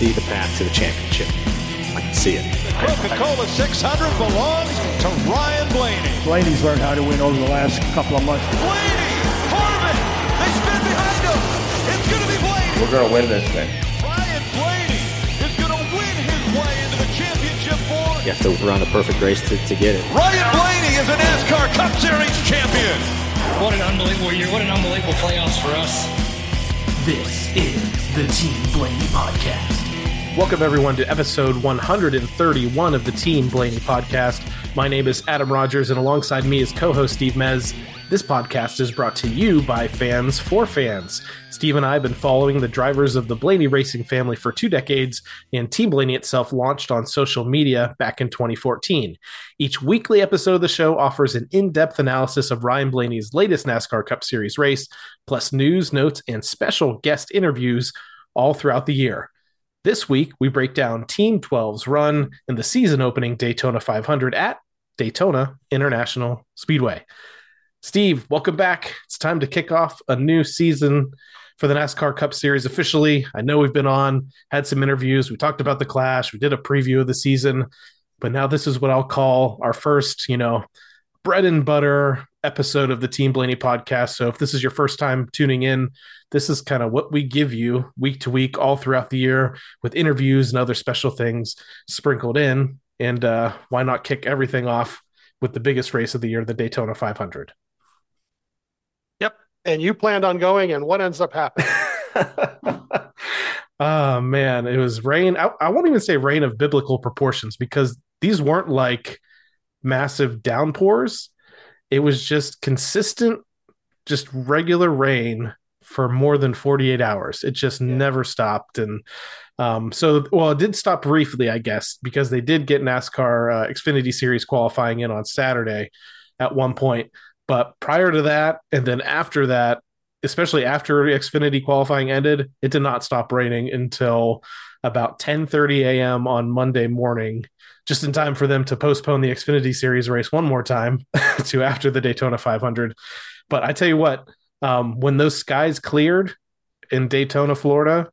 see the path to the championship. I can see it. Coca-Cola 600 belongs to Ryan Blaney. Blaney's learned how to win over the last couple of months. Blaney, Harmon, they spin behind him. It's going to be Blaney. We're going to win this thing. Ryan Blaney is going to win his way into the championship board. You have to run a perfect race to, to get it. Ryan Blaney is a NASCAR Cup Series champion. What an unbelievable year. What an unbelievable playoffs for us. This is the Team Blaney Podcast. Welcome, everyone, to episode 131 of the Team Blaney podcast. My name is Adam Rogers, and alongside me is co host Steve Mez. This podcast is brought to you by fans for fans. Steve and I have been following the drivers of the Blaney racing family for two decades, and Team Blaney itself launched on social media back in 2014. Each weekly episode of the show offers an in depth analysis of Ryan Blaney's latest NASCAR Cup Series race, plus news, notes, and special guest interviews all throughout the year. This week, we break down Team 12's run in the season opening Daytona 500 at Daytona International Speedway. Steve, welcome back. It's time to kick off a new season for the NASCAR Cup Series officially. I know we've been on, had some interviews, we talked about the Clash, we did a preview of the season, but now this is what I'll call our first, you know, bread and butter episode of the Team Blaney podcast. So if this is your first time tuning in, this is kind of what we give you week to week all throughout the year with interviews and other special things sprinkled in. And uh, why not kick everything off with the biggest race of the year, the Daytona 500? Yep. And you planned on going, and what ends up happening? oh, man. It was rain. I, I won't even say rain of biblical proportions because these weren't like massive downpours. It was just consistent, just regular rain for more than 48 hours. It just yeah. never stopped. And um, so, well, it did stop briefly, I guess, because they did get NASCAR uh, Xfinity Series qualifying in on Saturday at one point. But prior to that, and then after that, especially after Xfinity qualifying ended, it did not stop raining until about 10:30 a.m. on Monday morning, just in time for them to postpone the Xfinity Series race one more time to after the Daytona 500. But I tell you what, um, when those skies cleared in Daytona, Florida,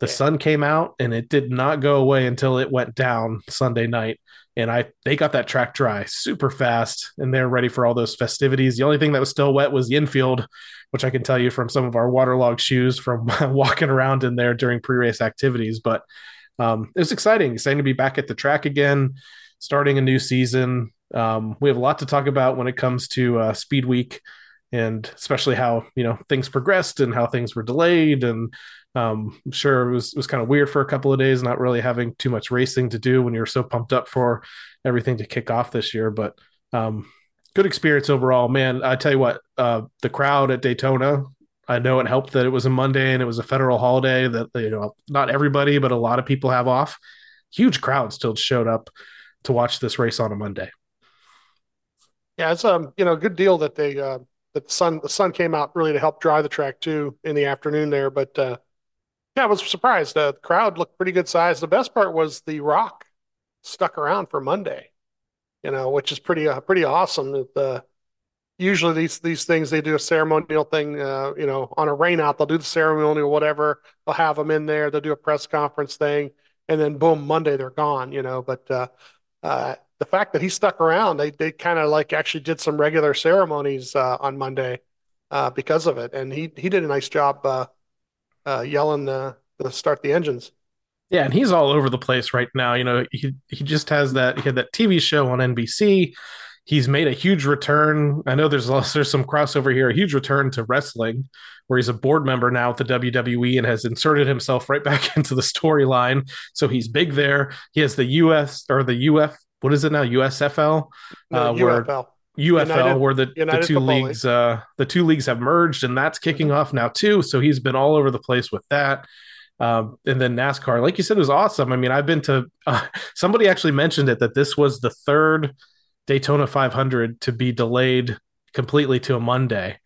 the yeah. sun came out and it did not go away until it went down Sunday night. And I they got that track dry super fast and they're ready for all those festivities. The only thing that was still wet was the infield, which I can tell you from some of our waterlogged shoes from walking around in there during pre-race activities. But um, it was exciting, exciting to be back at the track again, starting a new season. Um, we have a lot to talk about when it comes to uh, Speed Week and especially how you know things progressed and how things were delayed and um, I'm sure it was, was kind of weird for a couple of days not really having too much racing to do when you're so pumped up for everything to kick off this year but um, good experience overall man i tell you what uh, the crowd at daytona i know it helped that it was a monday and it was a federal holiday that you know not everybody but a lot of people have off huge crowd still showed up to watch this race on a monday yeah it's um, you know good deal that they uh that the sun the sun came out really to help dry the track too in the afternoon there. But uh, yeah, I was surprised. The crowd looked pretty good size. The best part was the Rock stuck around for Monday, you know, which is pretty uh, pretty awesome. That uh, usually these these things they do a ceremonial thing, uh, you know, on a rainout they'll do the ceremony or whatever. They'll have them in there. They'll do a press conference thing, and then boom, Monday they're gone, you know. But uh, uh, the fact that he stuck around, they they kind of like actually did some regular ceremonies uh, on Monday uh, because of it, and he he did a nice job uh, uh yelling uh, to start the engines. Yeah, and he's all over the place right now. You know, he he just has that he had that TV show on NBC. He's made a huge return. I know there's also, there's some crossover here, a huge return to wrestling, where he's a board member now at the WWE and has inserted himself right back into the storyline. So he's big there. He has the US or the UF what is it now? USFL, no, uh, where UFL. United, where the, the two leagues uh, the two leagues have merged, and that's kicking mm-hmm. off now too. So he's been all over the place with that. Um, and then NASCAR, like you said, was awesome. I mean, I've been to uh, somebody actually mentioned it that this was the third Daytona 500 to be delayed completely to a Monday.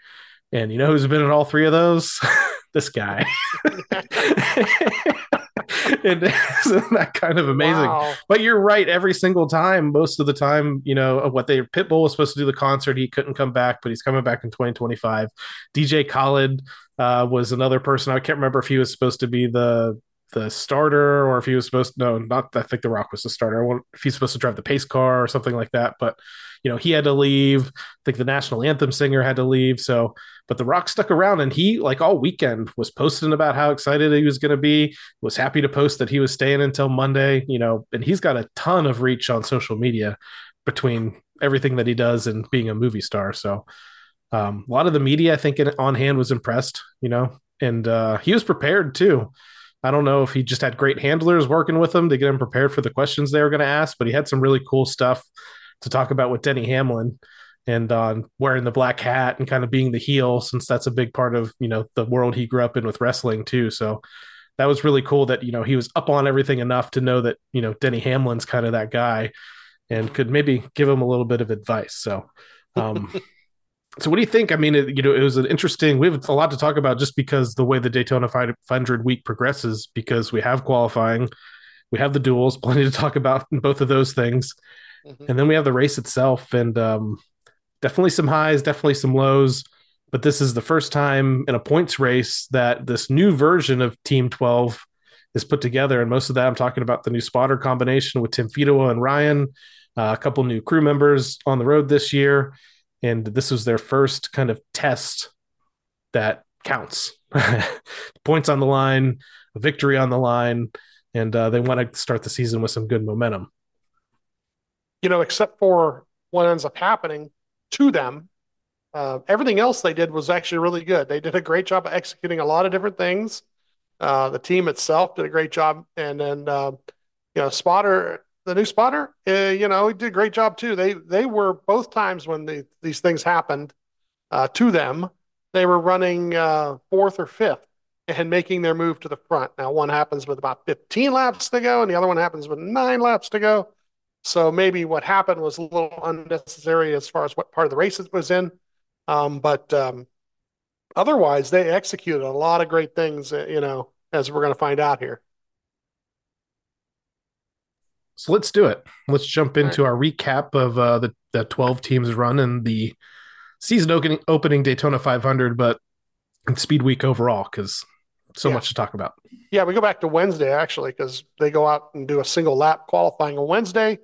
And you know who's been in all three of those? this guy. it isn't that kind of amazing. Wow. But you're right. Every single time, most of the time, you know what they Pitbull was supposed to do the concert. He couldn't come back, but he's coming back in 2025. DJ Khaled uh, was another person. I can't remember if he was supposed to be the the starter or if he was supposed no not I think the Rock was the starter. If he's supposed to drive the pace car or something like that. But you know, he had to leave. I think the national anthem singer had to leave. So but the Rock stuck around and he like all weekend was posting about how excited he was gonna be, was happy to post that he was staying until Monday, you know, and he's got a ton of reach on social media between everything that he does and being a movie star. So um, a lot of the media, I think, in, on hand was impressed, you know, and uh, he was prepared too. I don't know if he just had great handlers working with him to get him prepared for the questions they were going to ask, but he had some really cool stuff to talk about with Denny Hamlin and on uh, wearing the black hat and kind of being the heel, since that's a big part of you know the world he grew up in with wrestling too. So that was really cool that you know he was up on everything enough to know that you know Denny Hamlin's kind of that guy and could maybe give him a little bit of advice. So. Um, so what do you think? I mean, it, you know, it was an interesting. We have a lot to talk about just because the way the Daytona 500 week progresses, because we have qualifying, we have the duels, plenty to talk about in both of those things, mm-hmm. and then we have the race itself, and um, definitely some highs, definitely some lows. But this is the first time in a points race that this new version of Team 12 is put together, and most of that I'm talking about the new spotter combination with Tim Fedewa and Ryan, uh, a couple new crew members on the road this year and this was their first kind of test that counts. Points on the line, victory on the line, and uh, they want to start the season with some good momentum. You know, except for what ends up happening to them, uh, everything else they did was actually really good. They did a great job of executing a lot of different things. Uh, the team itself did a great job, and then uh, you know, Spotter the new spotter, uh, you know, he did a great job too. They they were both times when the, these things happened uh, to them, they were running uh, fourth or fifth and making their move to the front. Now, one happens with about 15 laps to go, and the other one happens with nine laps to go. So maybe what happened was a little unnecessary as far as what part of the race it was in. Um, but um, otherwise, they executed a lot of great things, uh, you know, as we're going to find out here. So let's do it. Let's jump into right. our recap of uh, the the 12 teams run and the season opening, opening Daytona 500, but Speed Week overall because so yeah. much to talk about. Yeah, we go back to Wednesday actually because they go out and do a single lap qualifying on Wednesday.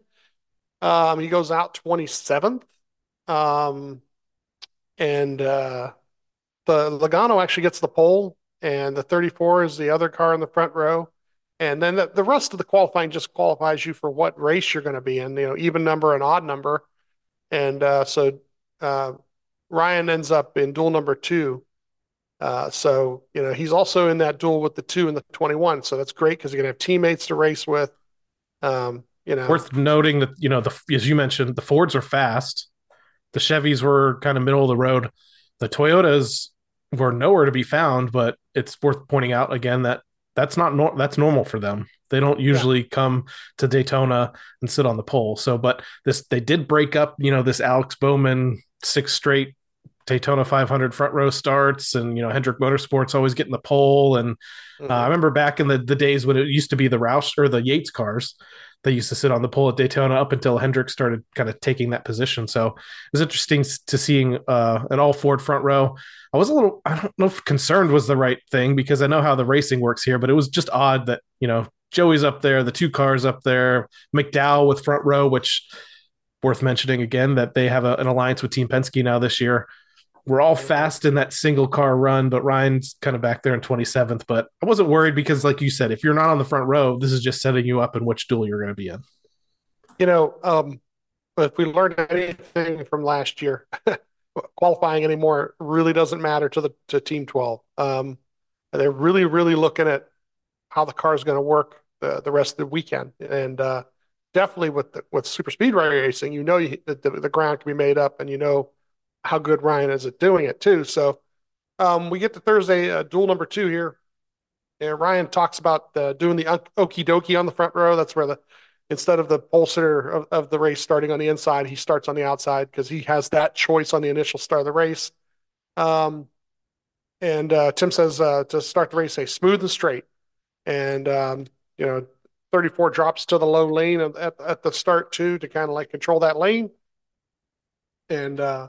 Um, he goes out 27th, um, and uh, the Logano actually gets the pole, and the 34 is the other car in the front row. And then the, the rest of the qualifying just qualifies you for what race you're going to be in, you know, even number and odd number. And uh, so uh, Ryan ends up in duel number two. Uh, so, you know, he's also in that duel with the two and the 21. So that's great because you're going to have teammates to race with. Um, you know, worth noting that, you know, the, as you mentioned, the Fords are fast. The Chevys were kind of middle of the road. The Toyotas were nowhere to be found, but it's worth pointing out again that that's not nor- that's normal for them. They don't usually yeah. come to Daytona and sit on the pole. So, but this they did break up, you know, this Alex Bowman six straight Daytona 500 front row starts, and you know Hendrick Motorsports always getting the pole. And mm-hmm. uh, I remember back in the the days when it used to be the Roush or the Yates cars, they used to sit on the pole at Daytona up until Hendrick started kind of taking that position. So it was interesting to seeing uh, an all Ford front row. I was a little, I don't know if concerned was the right thing because I know how the racing works here, but it was just odd that, you know, Joey's up there, the two cars up there, McDowell with front row, which worth mentioning again that they have a, an alliance with Team Penske now this year. We're all fast in that single car run, but Ryan's kind of back there in 27th. But I wasn't worried because, like you said, if you're not on the front row, this is just setting you up in which duel you're going to be in. You know, um, if we learned anything from last year, qualifying anymore really doesn't matter to the to Team 12. Um, they're really, really looking at how the car is going to work the, the rest of the weekend, and uh, definitely with the, with super speedway racing, you know you, the, the ground can be made up, and you know how good Ryan is at doing it too. So um, we get to Thursday uh, duel number two here. And Ryan talks about uh, doing the okie dokie on the front row. That's where the instead of the pole sitter of, of the race starting on the inside, he starts on the outside because he has that choice on the initial start of the race. Um, and uh, Tim says uh, to start the race, say smooth and straight. And um, you know, 34 drops to the low lane at, at the start too to kind of like control that lane. And uh,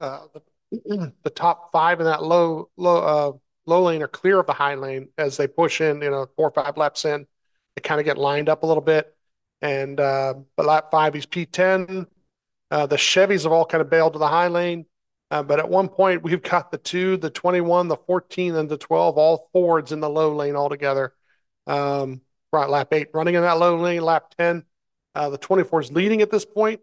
uh, the, the top five in that low low uh, low lane are clear of the high lane as they push in, you know, four or five laps in. They kind of get lined up a little bit. And uh, but lap five, he's P10. Uh, the Chevys have all kind of bailed to the high lane. Uh, but at one point, we've got the two, the 21, the 14, and the 12, all Fords in the low lane altogether. Um, right, lap eight, running in that low lane, lap 10. Uh, the 24 is leading at this point.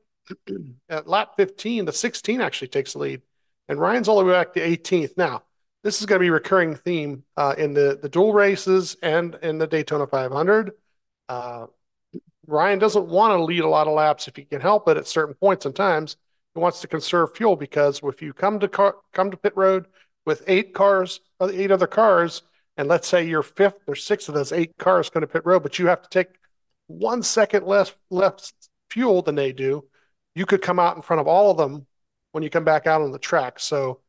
at lap 15, the 16 actually takes the lead. And Ryan's all the way back to 18th. Now, this is going to be a recurring theme uh, in the, the duel races and in the Daytona 500. Uh, Ryan doesn't want to lead a lot of laps if he can help it at certain points and times he wants to conserve fuel because if you come to car, come to pit road with eight cars, uh, eight other cars, and let's say you're fifth or sixth of those eight cars going to pit road, but you have to take one second less less fuel than they do, you could come out in front of all of them when you come back out on the track. So,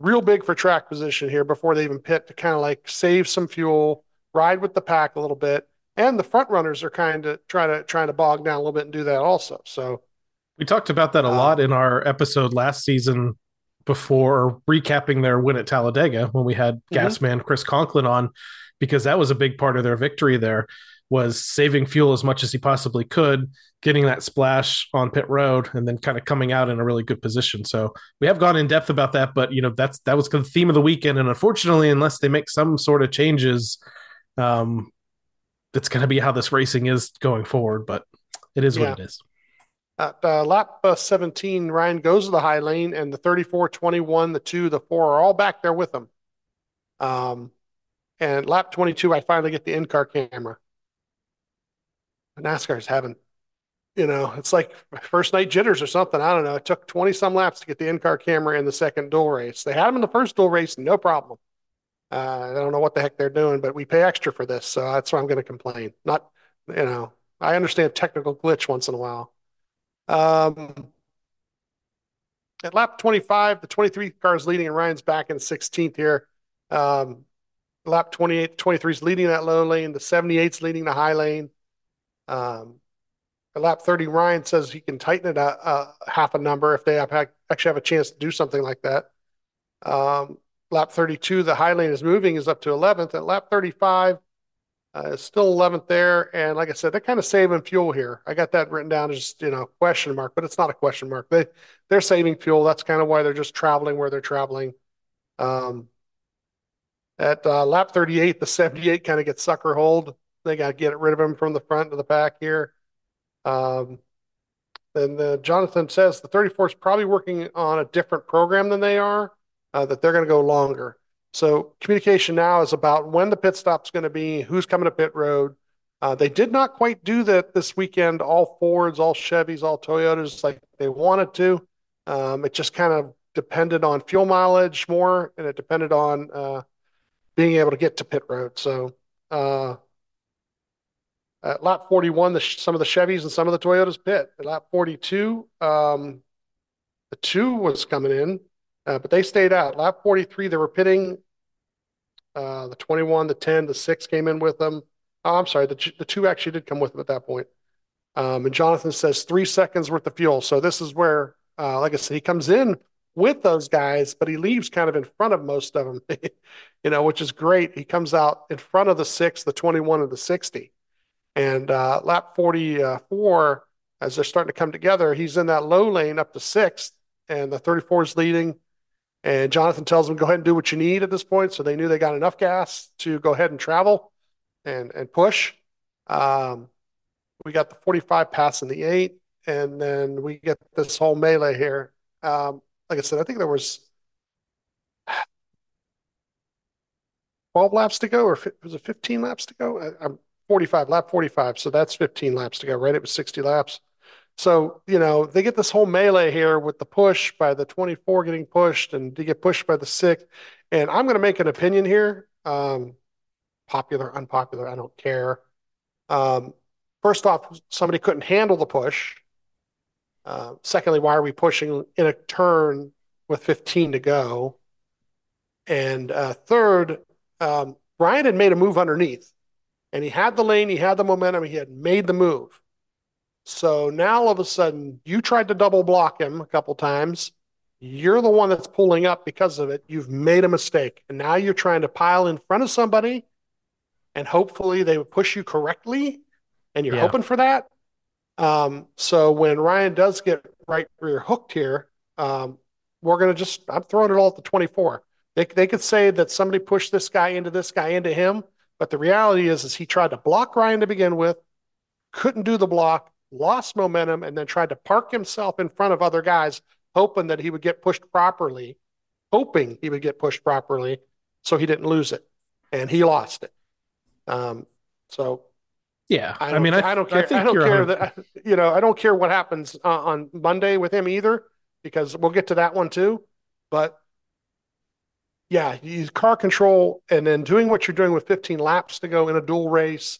real big for track position here before they even pit to kind of like save some fuel, ride with the pack a little bit, and the front runners are kind of trying to trying to bog down a little bit and do that also. So we talked about that a uh, lot in our episode last season before recapping their win at Talladega when we had mm-hmm. Gasman Chris Conklin on, because that was a big part of their victory there was saving fuel as much as he possibly could, getting that splash on pit road, and then kind of coming out in a really good position. So we have gone in depth about that, but you know that's that was the theme of the weekend, and unfortunately, unless they make some sort of changes, um, that's going to be how this racing is going forward. But it is yeah. what it is. At uh, lap uh, 17, Ryan goes to the high lane, and the 34, 21, the 2, the 4 are all back there with him. Um, and lap 22, I finally get the in car camera. NASCAR's having, you know, it's like first night jitters or something. I don't know. It took 20 some laps to get the in car camera in the second duel race. They had them in the first duel race, no problem. Uh, I don't know what the heck they're doing, but we pay extra for this. So that's why I'm going to complain. Not, you know, I understand technical glitch once in a while. Um, at lap 25, the 23 car is leading, and Ryan's back in 16th here. Um, lap 28, 23 is leading that low lane. The 78 is leading the high lane. Um, lap 30, Ryan says he can tighten it a, a half a number if they have, actually have a chance to do something like that. Um, lap 32, the high lane is moving, is up to 11th. At lap 35, uh, it's still 11th there. And like I said, they're kind of saving fuel here. I got that written down as, you know, question mark, but it's not a question mark. They, they're saving fuel. That's kind of why they're just traveling where they're traveling. Um, at uh, lap 38, the 78 kind of gets sucker hold. They got to get rid of him from the front to the back here. Um, and Jonathan says the 34 is probably working on a different program than they are, uh, that they're going to go longer. So communication now is about when the pit stop's going to be, who's coming to pit road. Uh, they did not quite do that this weekend. All Fords, all Chevys, all Toyotas, like they wanted to. Um, it just kind of depended on fuel mileage more, and it depended on uh, being able to get to pit road. So uh, at lap 41, the, some of the Chevys and some of the Toyotas pit. At lap 42, um, the two was coming in. Uh, but they stayed out. Lap 43, they were pitting. Uh, the 21, the 10, the 6 came in with them. Oh, I'm sorry, the, the two actually did come with them at that point. Um, and Jonathan says three seconds worth of fuel. So this is where, uh, like I said, he comes in with those guys, but he leaves kind of in front of most of them, you know, which is great. He comes out in front of the six, the 21, and the 60. And uh, lap 44, as they're starting to come together, he's in that low lane up to sixth, and the 34 is leading. And Jonathan tells them, go ahead and do what you need at this point. So they knew they got enough gas to go ahead and travel and, and push. Um, we got the 45 pass in the eight, and then we get this whole melee here. Um, like I said, I think there was 12 laps to go, or was it 15 laps to go? I'm 45, lap 45. So that's 15 laps to go, right? It was 60 laps. So, you know, they get this whole melee here with the push by the 24 getting pushed and they get pushed by the six. And I'm going to make an opinion here. Um, popular, unpopular, I don't care. Um, first off, somebody couldn't handle the push. Uh, secondly, why are we pushing in a turn with 15 to go? And uh, third, um, Ryan had made a move underneath and he had the lane, he had the momentum, he had made the move. So now all of a sudden, you tried to double block him a couple times. You're the one that's pulling up because of it. You've made a mistake. And now you're trying to pile in front of somebody and hopefully they would push you correctly. And you're Yeah. hoping for that. Um, so when Ryan does get right rear hooked here, um, we're going to just, I'm throwing it all at the 24. They, they could say that somebody pushed this guy into this guy into him. But the reality is, is he tried to block Ryan to begin with, couldn't do the block, lost momentum, and then tried to park himself in front of other guys, hoping that he would get pushed properly, hoping he would get pushed properly, so he didn't lose it, and he lost it. Um, so Yeah, I, I, mean, I, I don't care. I, think don't care 100 that you know. I don't care what happens uh, on Monday with him either, because we'll get to that one too. But yeah, you use car control and then doing what you're doing with 15 laps to go in a duel race.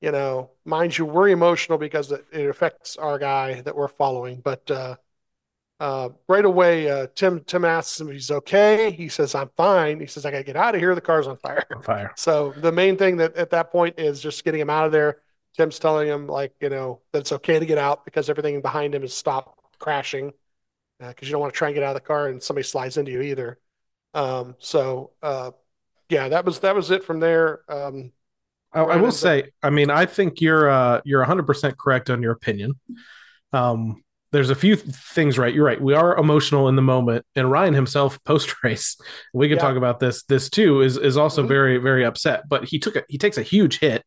You know, mind you, we're emotional because it, it affects our guy that we're following. But uh, uh, right away, uh, Tim Tim asks him if he's okay. He says, "I'm fine." He says, "I got to get out of here. The car's on fire." on fire. So the main thing that at that point is just getting him out of there. Tim's telling him like you know that it's okay to get out because everything behind him is stopped crashing because you don't want to try and get out of the car and somebody slides into you either. Um, so uh, yeah, that was that was it from there. Um, I, I will say, I mean, I think you're uh, you're 100 percent correct on your opinion. Um, there's a few th- things right. You're right. We are emotional in the moment, and Ryan himself, post race, we can Yeah. talk about this. This too is is also Mhm. very very upset. But he took a, he takes a huge hit.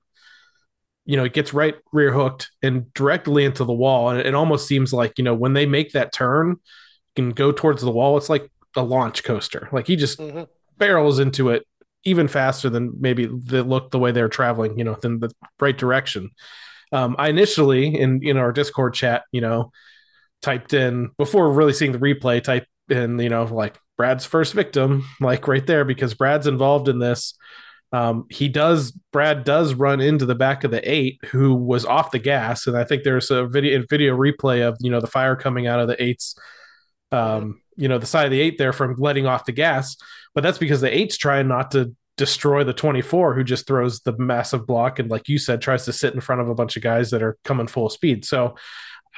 You know, it gets right rear hooked and directly into the wall, and it, it almost seems like you know when they make that turn can go towards the wall, it's like a launch coaster. Like he just mhm. barrels into it even faster than maybe the look the way they're traveling, you know, than the right direction. Um, I initially in in our Discord chat, you know, typed in before really seeing the replay, type in, you know, like Brad's first victim, like right there, because Brad's involved in this. Um, he does Brad does run into the back of the eight who was off the gas, and I think there's a video video replay of you know the fire coming out of the eights um, you know, the side of the eight there from letting off the gas. But that's because the eight's trying not to destroy the 24 who just throws the massive block and like you said tries to sit in front of a bunch of guys that are coming full speed so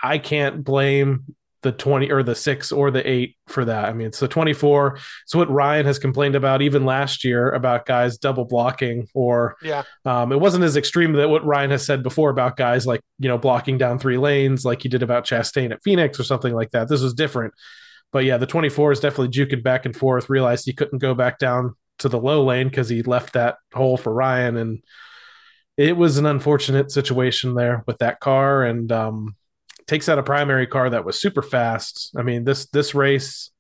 i can't blame the 20 or the 6 or the 8 for that i mean it's the 24 it's what ryan has complained about even last year about guys double blocking or yeah, um, it wasn't as extreme that what Ryan has said before about guys like you know blocking down three lanes, like he did about Chastain at Phoenix or something like that. This was different, but yeah, the 24 is definitely juking back and forth. Realized he couldn't go back down to the low lane because he left that hole for Ryan, and it was an unfortunate situation there with that car, and um, takes out a primary car that was super fast. I mean this this race,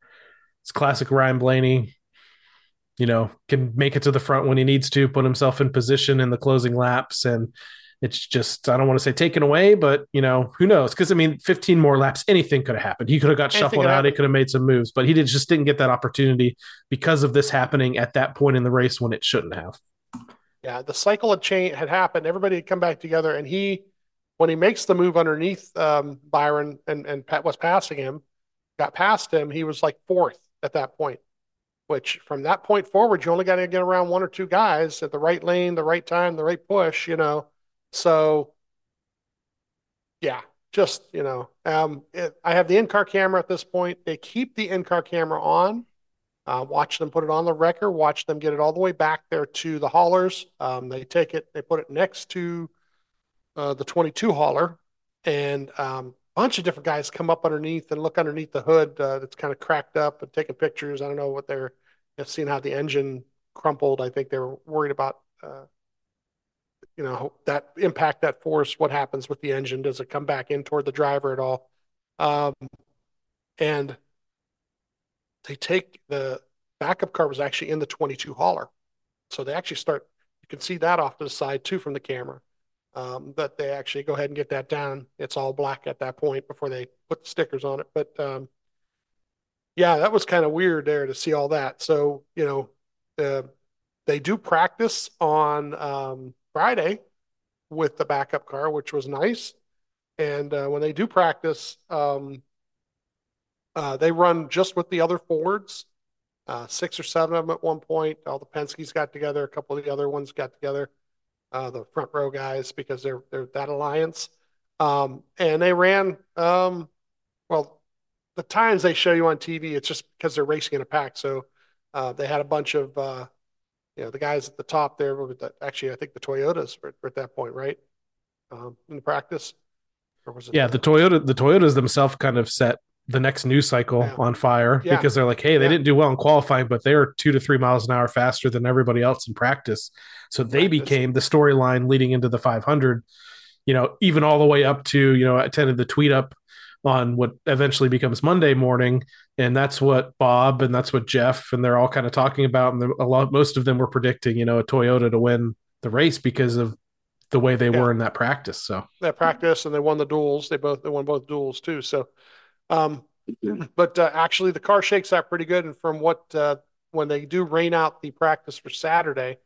it's classic Ryan Blaney you know, can make it to the front when he needs to, put himself in position in the closing laps. And it's just, I don't want to say taken away, but, you know, who knows? Because, I mean, 15 more laps, anything could have happened. He could have got Anything shuffled out. He could have made some moves, but he did, just didn't get that opportunity because of this happening at that point in the race when it shouldn't have. yeah. The cycle had change had happened. Everybody had come back together, and he, when he makes the move underneath um, Byron and and Pat was passing him, got past him. He was like fourth at that point. Which from that point forward, you only got to get around one or two guys at the right lane, the right time, the right push. You know, so yeah, just you know, um, it, I have the in-car camera at this point. They keep the in-car camera on. Uh, watch them put it on the wrecker. Watch them get it all the way back there to the haulers. Um, they take it, they put it next to uh, the 22 hauler, and um, a bunch of different guys come up underneath and look underneath the hood uh, that's kind of cracked up and taking pictures. I don't know what they're seen how the engine crumpled. I think they were worried about. You know that impact that force what happens with the engine? Does it come back in toward the driver at all? Um, and they take the backup car was actually in the 22 hauler. So they actually start you can see that off to the side too from the camera um, but they actually go ahead and get that down. It's all black at that point before they put the stickers on it. But um, yeah that was kind of weird there to see all that. So you know uh, they do practice on um, Friday with the backup car, which was nice. And uh, when they do practice, um, uh, they run just with the other Fords, uh, six or seven of them at one point. All the Penske's got together, a couple of the other ones got together, uh, the front row guys, because they're they're that alliance. Um, and they ran, um, well, the times they show you on TV, it's just because they're racing in a pack. So uh, they had a bunch of uh, you know the guys at the top there. The, actually, I think the Toyotas were, were at that point, right? Um, in practice, or was it? Yeah, the Toyota the Toyotas themselves kind of set the next news cycle yeah. on fire yeah. because they're like, hey, they yeah. didn't do well in qualifying, but they're two to three miles an hour faster than everybody else in practice. So they practice. became the storyline leading into the 500. You know, even all the way up to you know, I attended the tweet up on what eventually becomes Monday morning, and that's what Bob and that's what Jeff and they're all kind of talking about, and a lot, most of them were predicting, you know, a Toyota to win the race because of the way they were in that practice. So that practice, and they won the duels. They both they won both duels too. So um, but uh, actually, the car shakes out pretty good. And from what uh, when they do rain out the practice for Saturday,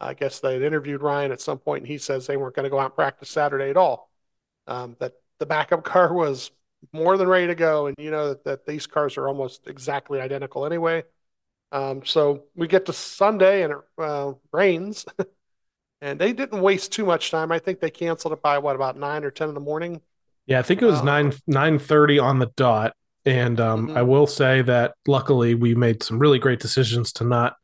I guess they had interviewed Ryan at some point, and he says they weren't going to go out and practice Saturday at all. Um, that the backup car was more than ready to go, and you know that, that these cars are almost exactly identical anyway. Um, so we get to Sunday and it uh, rains, and they didn't waste too much time. I think they canceled it by what about nine or ten in the morning. Yeah, I think it was uh, nine nine thirty on the dot. And um, mm-hmm. I will say that luckily we made some really great decisions to not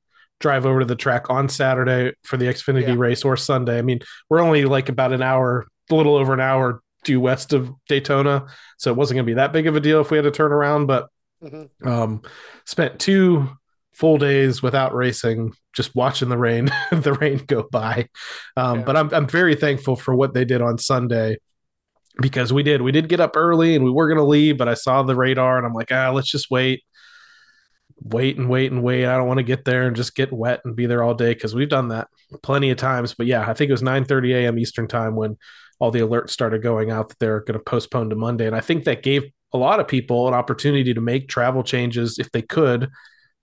drive over to the track on Saturday for the Xfinity yeah. race or Sunday. I mean, we're only like about an hour, a little over an hour due west of Daytona, so it wasn't going to be that big of a deal if we had to turn around. But mm-hmm. um, spent two full days without racing, just watching the rain, the rain go by. Um, yeah. But I'm I'm very thankful for what they did on Sunday because we did we did get up early and we were going to leave but i saw the radar and i'm like ah let's just wait wait and wait and wait i don't want to get there and just get wet and be there all day because we've done that plenty of times but yeah i think it was 9 30 a.m eastern time when all the alerts started going out that they're going to postpone to monday. And i think that gave a lot of people an opportunity to make travel changes if they could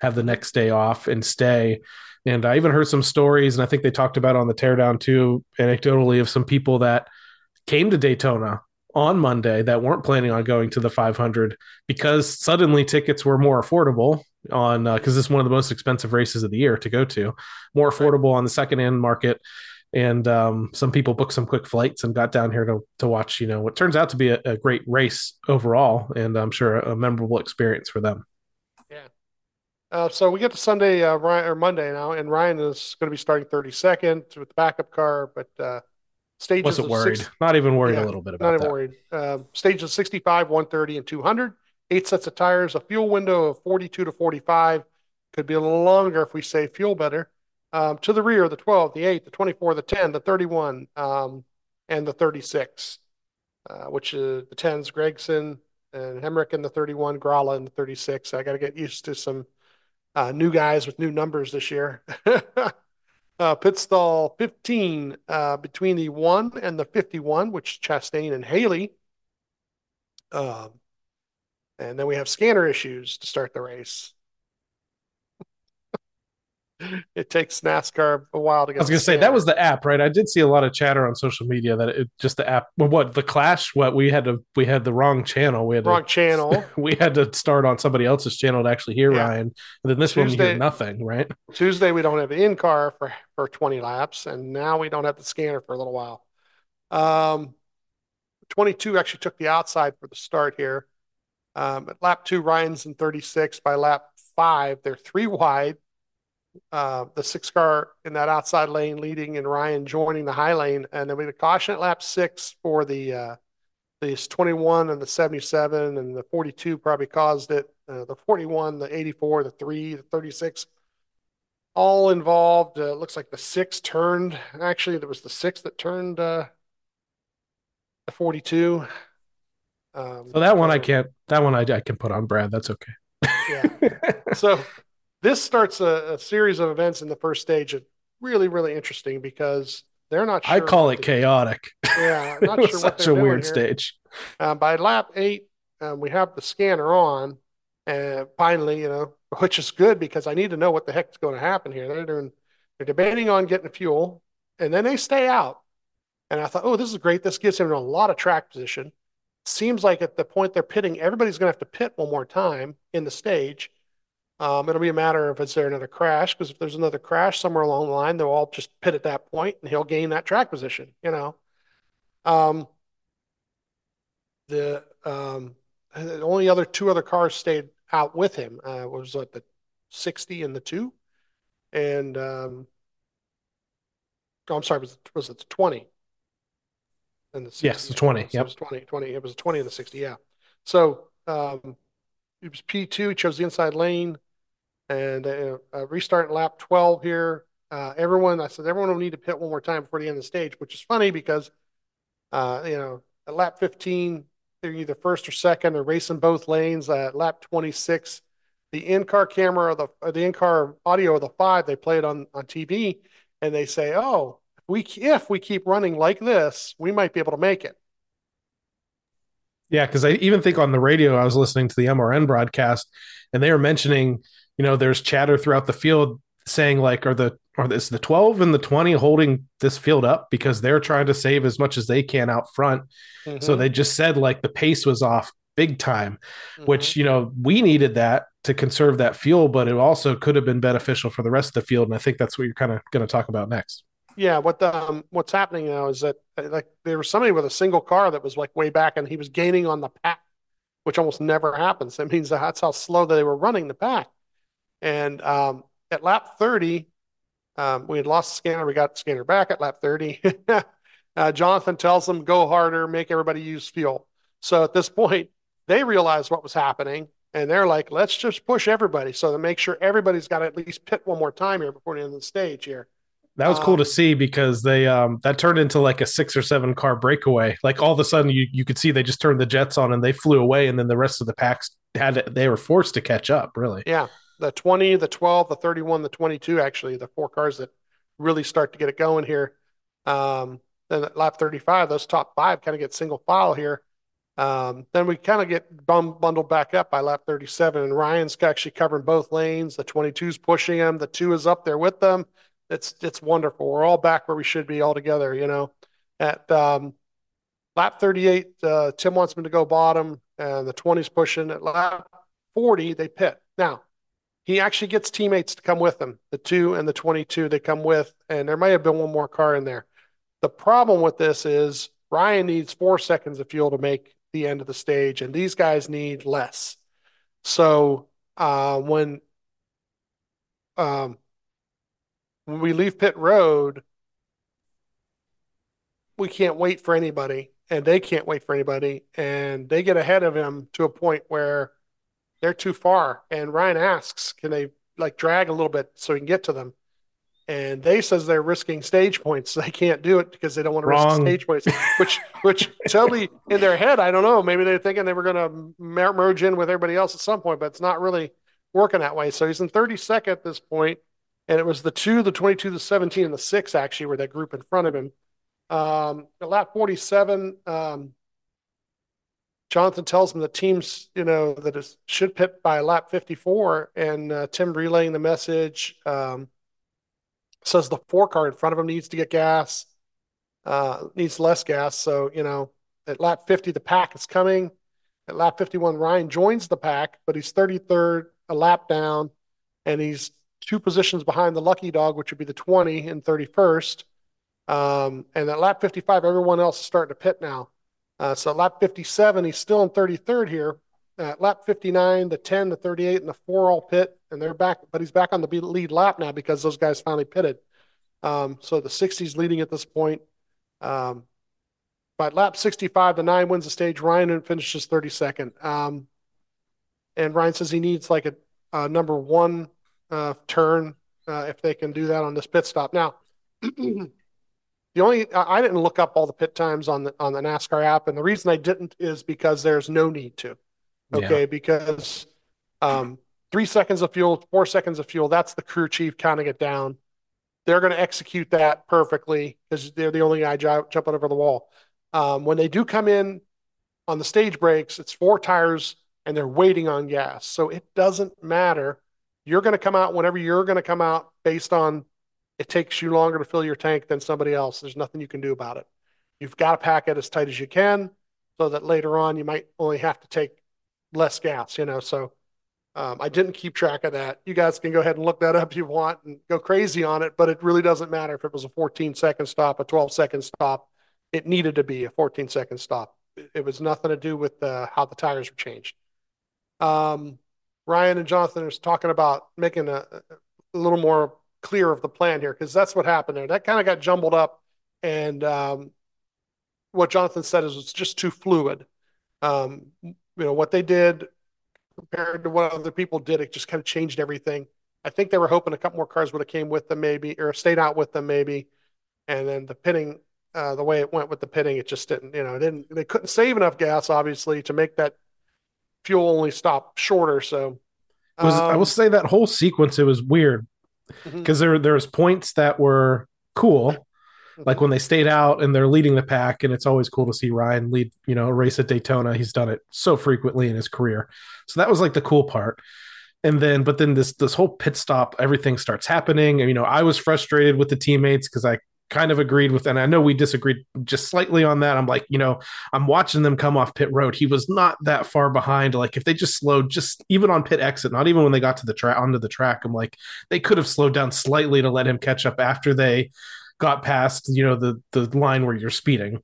have the next day off and stay. And i even heard some stories and i think they talked about on the teardown too anecdotally of some people that came to Daytona on Monday that weren't planning on going to the 500 because suddenly tickets were more affordable on because uh, this is one of the most expensive races of the year to go to, more affordable on the second hand market. And um, some people booked some quick flights and got down here to to watch, you know, what turns out to be a, a great race overall, and I'm sure a, a memorable experience for them. Yeah. Uh, so we get to Sunday, uh, Ryan, or Monday now, and Ryan is going to be starting 32nd with the backup car, but uh, stages wasn't worried six, not even worried yeah, a little bit about it. not even that. worried uh, stages 65 130 and 200 eight sets of tires a fuel window of 42 to 45 could be a little longer if we save fuel better um, to the rear the 12 the 8 the 24 the 10 the 31 um, and the 36 uh, which is the 10s Gragson and Hemric and the 31 grala and the 36 i got to get used to some uh, new guys with new numbers this year Uh, pit stall 15 uh, between the 1 and the 51, which Chastain and Haley. Um, and then we have scanner issues to start the race. it takes NASCAR a while to get. I was going to say that was the app, right? I did see a lot of chatter on social media that it just the app. Well, what the Clash? What we had to we had the wrong channel. We had wrong to, channel. we had to start on somebody else's channel to actually hear yeah. Ryan, and then this Tuesday, one you hear nothing, right? Tuesday we don't have the in car for for twenty laps, and now we don't have the scanner for a little while. Um, twenty two actually took the outside for the start here. Um, at lap two, Ryan's in thirty six. By lap five, they're three wide uh, the six car in that outside lane leading and Ryan joining the high lane. And then we had a caution at lap six for the uh, these 21 and the 77 and the 42 probably caused it. Uh, the 41, the 84, the three, the 36, all involved. Uh, looks like the six turned. Actually, there was the six that turned uh, the 42. Um, so that one I can't. That one I, I can put on Brad. That's okay. yeah. So this starts a, a, series of events in the first stage that really, really interesting because they're not sure. I call it chaotic. Yeah, not sure such a weird here. stage. Uh, by lap eight, um, we have the scanner on, and finally, you know, which is good because I need to know what the heck is going to happen here. They're doing, they're debating on getting fuel, and then they stay out. And I thought, oh, this is great. This gives him a lot of track position. Seems like at the point they're pitting, everybody's going to have to pit one more time in the stage um, it'll be a matter of is there another crash? Because if there's another crash somewhere along the line, they'll all just pit at that point, and he'll gain that track position. You know, um, the um, the only other two other cars stayed out with him. Uh, was like the 60 and the two, and um, oh, I'm sorry, was it, was it the 20? And the 60, Yes, the 20, So yep. It was 20, 20. It was 20 and the 60. Yeah. So um, it was P2. He chose the inside lane, and uh, uh, restart lap 12 here. Uh, everyone, I said, everyone will need to pit one more time before the end of the stage, which is funny because, uh, you know, at lap 15, they're either first or second. They're racing both lanes. At lap 26, the in-car camera or the or the in-car audio of the five, they play it on on TV, and they say, "Oh, we if we keep running like this, we might be able to make it." Yeah, because I even think on the radio, I was listening to the MRN broadcast, and they were mentioning, you know, there's chatter throughout the field saying like, are the are this the 12 and the 20 holding this field up because they're trying to save as much as they can out front. So Mhm. they just said like the pace was off big time, Mhm. which you know we needed that to conserve that fuel, but it also could have been beneficial for the rest of the field. And I think that's what you're kind of going to talk about next. Yeah, what the, um, what's happening now is that uh, like there was somebody with a single car that was like way back, and he was gaining on the pack, which almost never happens. That means that that's how slow they were running the pack. And um, at lap 30, um, we had lost the scanner. We got the scanner back at lap 30. uh, Jonathan tells them, go harder, make everybody use fuel. So at this point, they realized what was happening, and they're like, let's just push everybody so to make sure everybody's got to at least pit one more time here before the end of the stage here. That was cool Um, to see because they um that turned into like a six or seven car breakaway. Like all of a sudden you you could see they just turned the jets on and they flew away and then the rest of the packs had they were forced to catch up, really. Yeah, the 20, the 12, the 31, the 22, actually, the four cars that really start to get it going here. Um, then at lap 35, those top five kind of get single file here. Um, then we kind of get bum, bundled back up by lap 37, and Ryan's actually covering both lanes. The 22's pushing him, the two is up there with them. It's it's wonderful. We're all back where we should be all together, you know. At um, lap 38, uh, Tim wants me to go bottom, and the 20's pushing. At lap 40, they pit. Now, he actually gets teammates to come with him. The two and the 22 they come with, and there may have been one more car in there. The problem with this is Ryan needs four seconds of fuel to make the end of the stage, and these guys need less. So uh, when um, when we leave pit road, we can't wait for anybody, and they can't wait for anybody, and they get ahead of him to a point where they're too far. And Ryan asks, can they like drag a little bit so we can get to them? And they says they're risking stage points. They can't do it because they don't want to risk stage points. Which, which totally in their head, I don't know. Maybe they're thinking they were going to mer- merge in with everybody else at some point, but it's not really working that way. So he's in 32nd at this point, and it was the two, the 22, the 17, and the six actually were that group in front of him. Um, at lap 47, um, Jonathan tells him the teams, you know, that it should pit by lap 54, and uh, Tim relaying the message um, says the four car in front of him needs to get gas, uh, needs less gas. So, you know, at lap 50, the pack is coming. At lap 51, Ryan joins the pack, but he's 33rd, a lap down, and he's two positions behind the lucky dog, which would be the 20 and 31st. Um, and at lap 55, everyone else is starting to pit now. Uh, so lap 57, he's still in 33rd here. At lap 59, the 10, the 38, and the four all pit, and they're back, but he's back on the lead lap now because those guys finally pitted. Um, so the 60's leading at this point. Um, but lap 65, the nine wins the stage. Ryan finishes 32nd. Um, and Ryan says he needs like a, a number one uh, turn uh, if they can do that on this pit stop. Now, the only I didn't look up all the pit times on the on the NASCAR app, and the reason I didn't is because there's no need to. Okay, because um, three seconds of fuel, four seconds of fuel, that's the crew chief counting it down. They're going to execute that perfectly because they're the only guy ju- jumping over the wall. Um, when they do come in on the stage breaks, it's four tires and they're waiting on gas. So it doesn't matter. You're going to come out whenever you're going to come out based on it takes you longer to fill your tank than somebody else. There's nothing you can do about it. You've got to pack it as tight as you can so that later on you might only have to take less gas, you know. So um, I didn't keep track of that. You guys can go ahead and look that up if you want and go crazy on it, but it really doesn't matter if it was a 14 second stop, a 12 second stop. It needed to be a 14 second stop. it was nothing to do with uh, how the tires were changed. Um, Ryan and Jonathan are talking about making a, a little more clear of the plan here because that's what happened there. That kind of got jumbled up, and um, what Jonathan said is it's just too fluid. Um, you know what they did compared to what other people did, it just kind of changed everything. I think they were hoping a couple more cars would have came with them maybe or stayed out with them maybe, and then the pitting, uh, the way it went with the pitting, it just didn't. You know, didn't they couldn't save enough gas obviously to make that fuel only stop shorter. So was um, I will say that whole sequence it was weird because mm-hmm. there there was points that were cool, mm-hmm. like when they stayed out and they're leading the pack, and it's always cool to see Ryan lead you know a race at Daytona. He's done it so frequently in his career, so that was like the cool part. And then, but then this this whole pit stop, everything starts happening. And you know, I was frustrated with the teammates because I kind of agreed with, and I know we disagreed just slightly on that. I'm like, you know, I'm watching them come off pit road. He was not that far behind. Like if they just slowed, just even on pit exit, not even when they got to the track onto the track, I'm like, they could have slowed down slightly to let him catch up after they got past, you know, the the line where you're speeding,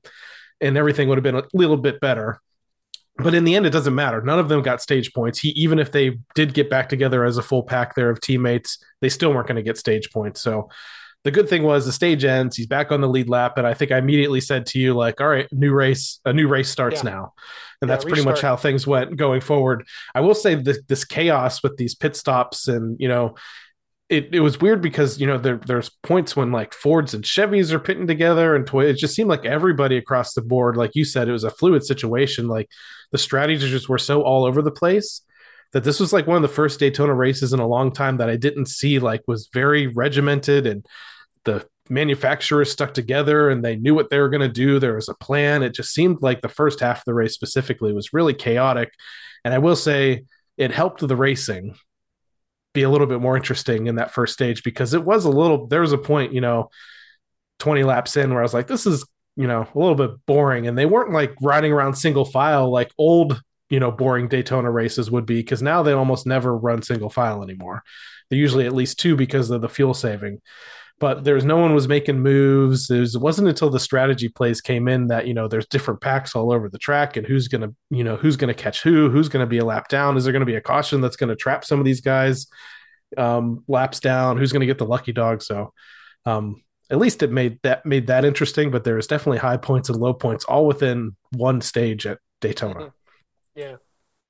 and everything would have been a little bit better. But in the end, it doesn't matter. None of them got stage points. He even if they did get back together as a full pack there of teammates, they still weren't going to get stage points. So the good thing was the stage ends. He's back on the lead lap, and I think I immediately said to you, like, "All right, new race, a new race starts yeah. now," and yeah, that's pretty much how things went going forward. I will say this, this chaos with these pit stops, and you know, it, it was weird because you know there, there's points when like Fords and Chevys are pitting together, and toy, it just seemed like everybody across the board, like you said, it was a fluid situation. Like the strategies just were so all over the place that this was like one of the first Daytona races in a long time that I didn't see like was very regimented and the manufacturers stuck together and they knew what they were going to do. There was a plan. It just seemed like the first half of the race specifically was really chaotic. And I will say it helped the racing be a little bit more interesting in that first stage because it was a little, there was a point, you know, 20 laps in where I was like, this is, you know, a little bit boring. And they weren't like riding around single file like old, you know, boring Daytona races would be because now they almost never run single file anymore. They're usually at least two because of the fuel saving but there's no one was making moves. It, was, it wasn't until the strategy plays came in that you know there's different packs all over the track and who's gonna you know who's gonna catch who, who's gonna be a lap down. Is there gonna be a caution that's gonna trap some of these guys um, laps down? Who's gonna get the lucky dog? So um, at least it made that made that interesting. But there was definitely high points and low points all within one stage at Daytona. Mm-hmm. Yeah.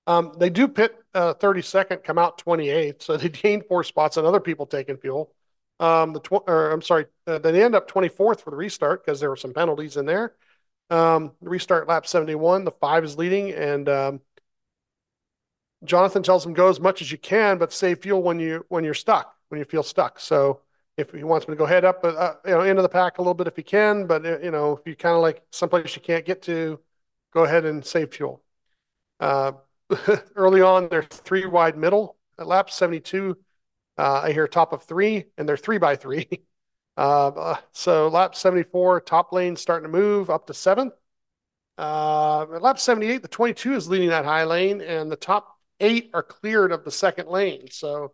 Um, they do pit uh, 32nd, come out 28th, so they gained four spots on other people taking fuel. Um, the tw- or I'm sorry, uh, they end up 24th for the restart because there were some penalties in there. Um, restart lap 71, the five is leading, and um, Jonathan tells him go as much as you can, but save fuel when you when you're stuck, when you feel stuck. So if he wants me to go head up, uh, you know, into the pack a little bit if he can, but uh, you know, if you kind of like someplace you can't get to, go ahead and save fuel. Uh, early on, they're three wide middle at lap 72. Uh, I hear top of three, and they're three by three. Uh, so lap 74, top lane starting to move up to seventh. Uh, lap 78, the 22 is leading that high lane, and the top eight are cleared of the second lane. So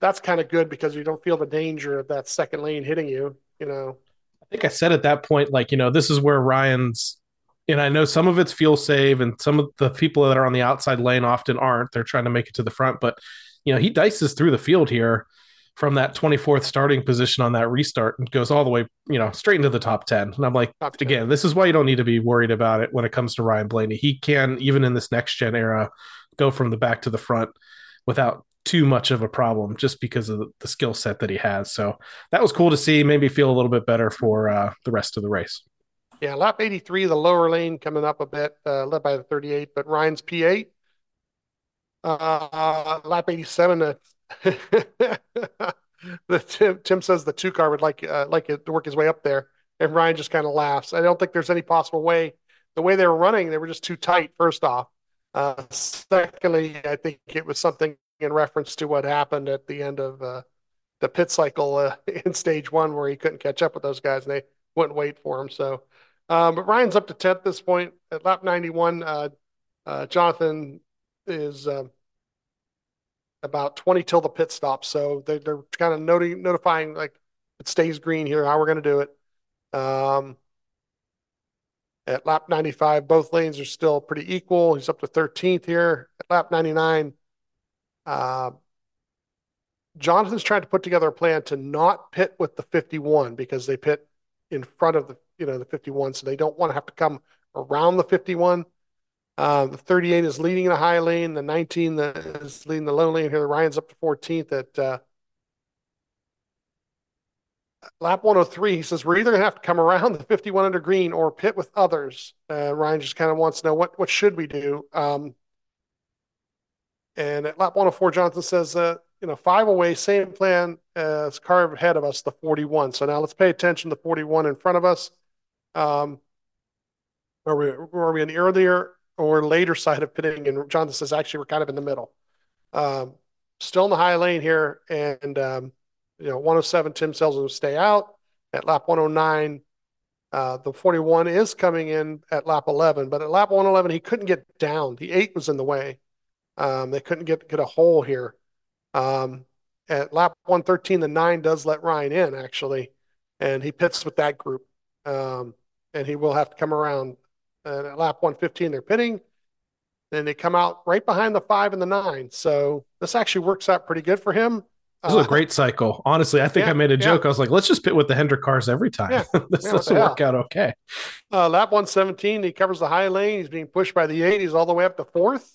that's kind of good because you don't feel the danger of that second lane hitting you. You know, I think I said at that point, like, you know, this is where Ryan's, and I know some of it's fuel save, and some of the people that are on the outside lane often aren't. They're trying to make it to the front, but you know, he dices through the field here from that 24th starting position on that restart and goes all the way, you know, straight into the top 10. And I'm like, again, this is why you don't need to be worried about it when it comes to Ryan Blaney. He can, even in this next gen era, go from the back to the front without too much of a problem just because of the skill set that he has. So that was cool to see. Maybe feel a little bit better for uh, the rest of the race. Yeah, lap 83, the lower lane coming up a bit, uh, led by the 38, but Ryan's P8 uh, lap 87. Uh, the Tim, Tim says the two car would like uh, like it to work his way up there, and Ryan just kind of laughs. I don't think there's any possible way. The way they were running, they were just too tight. First off, uh, secondly, I think it was something in reference to what happened at the end of uh, the pit cycle in stage one, where he couldn't catch up with those guys, and they wouldn't wait for him. So, um, but Ryan's up to 10th this point at lap 91. Uh, uh, Jonathan is um, about 20 till the pit stop. So they're, they're kind of noti- notifying like it stays green here, how we're going to do it. Um, At lap 95, both lanes are still pretty equal. He's up to 13th here. At lap 99, uh, Jonathan's trying to put together a plan to not pit with the 51 because they pit in front of the you know the 51, so they don't want to have to come around the 51. Uh, the 38 is leading in the high lane. The 19 is leading the low lane here. The Ryan's up to 14th at uh, lap 103. He says we're either gonna have to come around the 51 under green or pit with others. Uh, Ryan just kind of wants to know what what should we do. Um, and at lap 104, Jonathan says, uh, you know, five away, same plan as car ahead of us, the 41. So now let's pay attention to the 41 in front of us. Um, are we, are we on the earlier or later side of pitting? And Jonathan says, actually, we're kind of in the middle. Um, still in the high lane here. And, um, you know, 107, Tim tells will stay out. At lap 109, uh, the 41 is coming in at lap 11, but at lap 111, he couldn't get down. The eight was in the way. Um, they couldn't get, get a hole here. Um, at lap 113, the nine does let Ryan in actually, and he pits with that group. Um, and he will have to come around. And at lap 115, they're pitting. Then they come out right behind the five and the nine. So this actually works out pretty good for him. This is a uh, great cycle. Honestly, I think yeah, I made a joke. Yeah. I was like, let's just pit with the Hendrick cars every time. Yeah. this does work out okay. Uh, lap 117, he covers the high lane. He's being pushed by the eight. He's all the way up to fourth.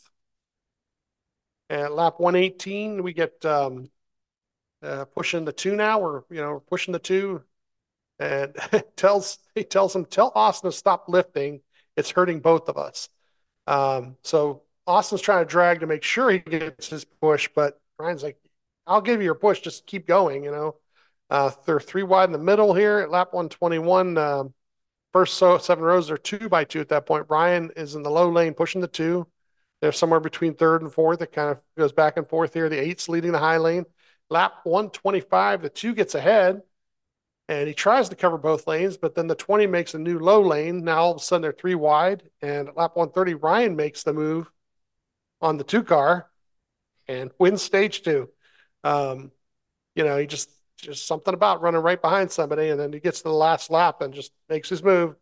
At lap 118, we get um, uh, pushing the two now. We're you know pushing the two, and tells he tells him tell Austin to stop lifting. It's hurting both of us. Um, so Austin's trying to drag to make sure he gets his push, but Ryan's like, "I'll give you your push. Just keep going." You know, uh, they're three wide in the middle here at lap 121. Um, first so seven rows are two by two at that point. Ryan is in the low lane pushing the two. They're somewhere between third and fourth. It kind of goes back and forth here. The eight's leading the high lane. Lap 125, the two gets ahead and he tries to cover both lanes, but then the 20 makes a new low lane. Now all of a sudden they're three wide. And at lap 130, Ryan makes the move on the two car and wins stage two. Um, you know, he just just something about running right behind somebody, and then he gets to the last lap and just makes his move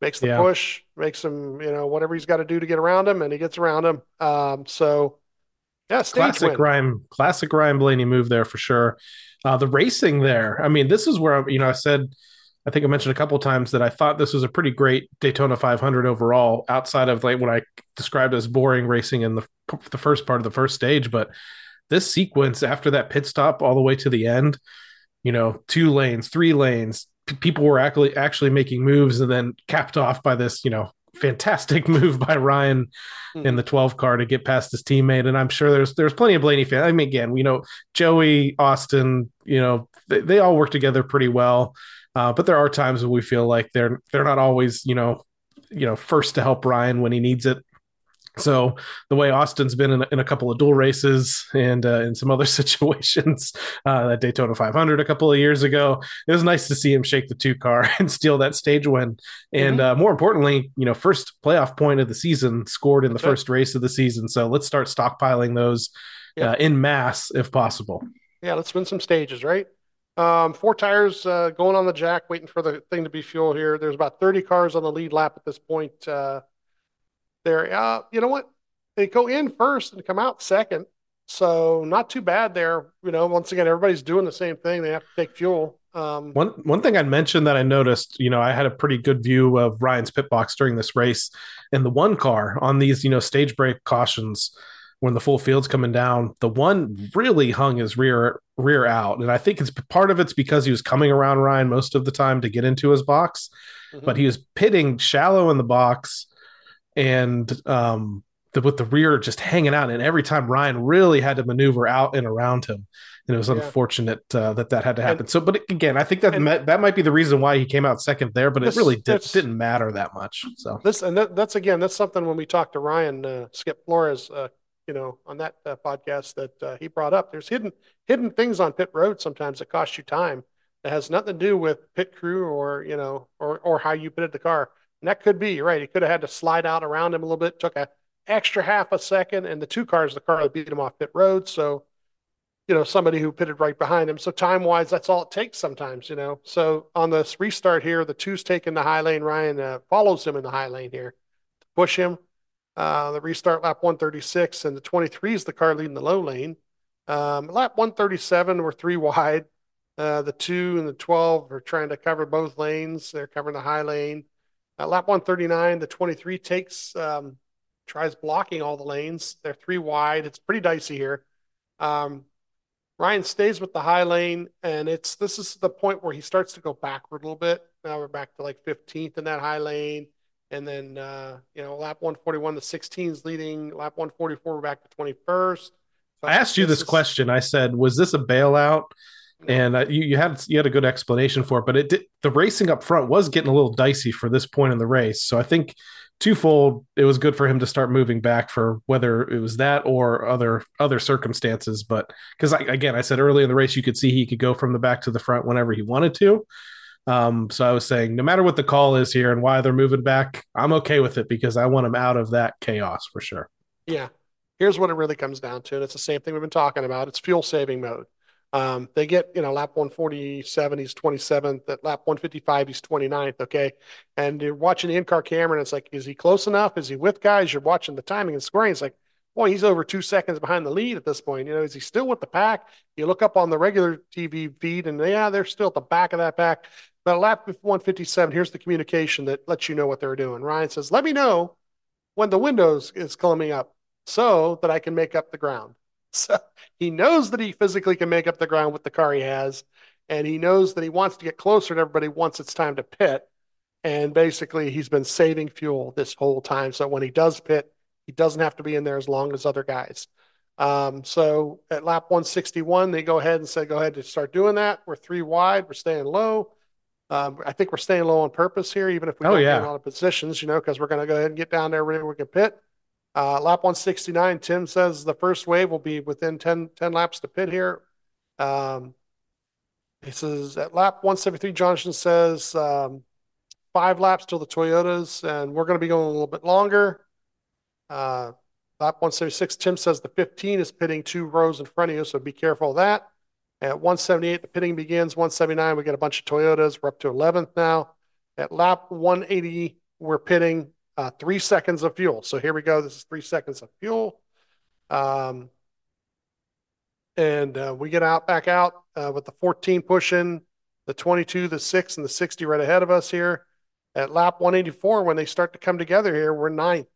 makes the yeah. push, makes him, you know, whatever he's got to do to get around him, and he gets around him. Um, so, yeah, classic win. Ryan, classic Ryan Blaney move there for sure. Uh, the racing there, I mean, this is where you know I said, I think I mentioned a couple times that I thought this was a pretty great Daytona 500 overall, outside of like what I described as boring racing in the the first part of the first stage, but this sequence after that pit stop all the way to the end, you know, two lanes, three lanes, people were actually actually making moves and then capped off by this, you know, fantastic move by Ryan mm-hmm. in the 12 car to get past his teammate. And I'm sure there's there's plenty of Blaney fans. I mean, again, we know Joey, Austin, you know, they, they all work together pretty well. Uh, but there are times when we feel like they're they're not always, you know, you know, first to help Ryan when he needs it. So the way Austin's been in a, in a couple of duel races and uh, in some other situations, uh, that Daytona 500 a couple of years ago, it was nice to see him shake the two car and steal that stage win. And mm-hmm. uh, more importantly, you know, first playoff point of the season scored in the first race of the season. So let's start stockpiling those uh, in mass if possible. Yeah, let's win some stages, right? Um, four tires uh, going on the jack, waiting for the thing to be fuel here. There's about 30 cars on the lead lap at this point. There. Uh, you know what? They go in first and come out second. So not too bad there. You know, once again, everybody's doing the same thing. They have to take fuel. Um, one one thing I mentioned that I noticed, you know, I had a pretty good view of Ryan's pit box during this race, and the one car on these, you know, stage break cautions when the full field's coming down, the one really hung his rear rear out, and I think it's part of it's because he was coming around Ryan most of the time to get into his box, mm-hmm. but he was pitting shallow in the box and um, the, with the rear just hanging out. And every time Ryan really had to maneuver out and around him, and it was yeah. unfortunate uh, that that had to happen. And, so, but again, I think that and, that might be the reason why he came out second there. But this, it really did, didn't matter that much. So this and that, that's again that's something when we talked to Ryan uh, Skip Flores. Uh, you know, on that uh, podcast that uh, he brought up, there's hidden hidden things on pit road sometimes that cost you time that has nothing to do with pit crew or you know or or how you pitted the car and that could be, right. He could have had to slide out around him a little bit, took a extra half a second, and the two cars, the car that beat him off pit road. So you know, somebody who pitted right behind him. So time wise, that's all it takes sometimes, you know. So on this restart here, the two's taking the high lane. Ryan uh, follows him in the high lane here to push him. Uh, the restart lap 136 and the 23 is the car leading the low lane. Um, lap 137, we're three wide. Uh, the two and the 12 are trying to cover both lanes. They're covering the high lane. Uh, lap 139, the 23 takes, um, tries blocking all the lanes. They're three wide. It's pretty dicey here. Um, Ryan stays with the high lane, and it's this is the point where he starts to go backward a little bit. Now we're back to like 15th in that high lane, and then uh, you know lap 141, the 16s leading. Lap 144, we're back to 21st. I asked you this, is, question. I said, "Was this a bailout?" And uh, you, you had you had a good explanation for it, but it did, the racing up front was getting a little dicey for this point in the race. So I think twofold it was good for him to start moving back for whether it was that or other other circumstances. But because again i said early in the race you could see he could go from the back to the front whenever he wanted to. Um, so i was saying no matter what the call is here and why they're moving back i'm okay with it because i want him out of that chaos for sure. Yeah. Here's what it really comes down to and it's the same thing we've been talking about. It's fuel saving mode um, they get, you know, lap 147, he's 27th. At lap 155, he's 29th. Okay. And you're watching the in car camera, and it's like, is he close enough? Is he with guys? You're watching the timing and scoring. It's like, boy, he's over two seconds behind the lead at this point. You know, is he still with the pack? You look up on the regular TV feed, and yeah, they're still at the back of that pack. But at lap 157, here's the communication that lets you know what they're doing. Ryan says, let me know when the windows is coming up so that I can make up the ground. So he knows that he physically can make up the ground with the car he has, and he knows that he wants to get closer to everybody once it's time to pit. And basically, he's been saving fuel this whole time. So when he does pit, he doesn't have to be in there as long as other guys. Um, so at lap 161, they go ahead and say, go ahead and start doing that. We're three wide, we're staying low. Um, I think we're staying low on purpose here, even if we oh, don't yeah. get a lot of positions, you know, because we're going to go ahead and get down there where we can pit. Uh, lap 169, Tim says the first wave will be within 10, 10 laps to pit here. Um, he says at lap 173, Johnson says um, five laps till the Toyotas, and we're going to be going a little bit longer. Uh, lap 176, Tim says the 15 is pitting two rows in front of you, so be careful of that. At 178, the pitting begins. 179, we get a bunch of Toyotas. We're up to 11th now. At lap 180, we're pitting uh, three seconds of fuel. So here we go. This is three seconds of fuel. Um, and uh, we get out back out uh, with the 14 pushing, the 22, the 6, and the 60 right ahead of us here. At lap 184, when they start to come together here, we're ninth.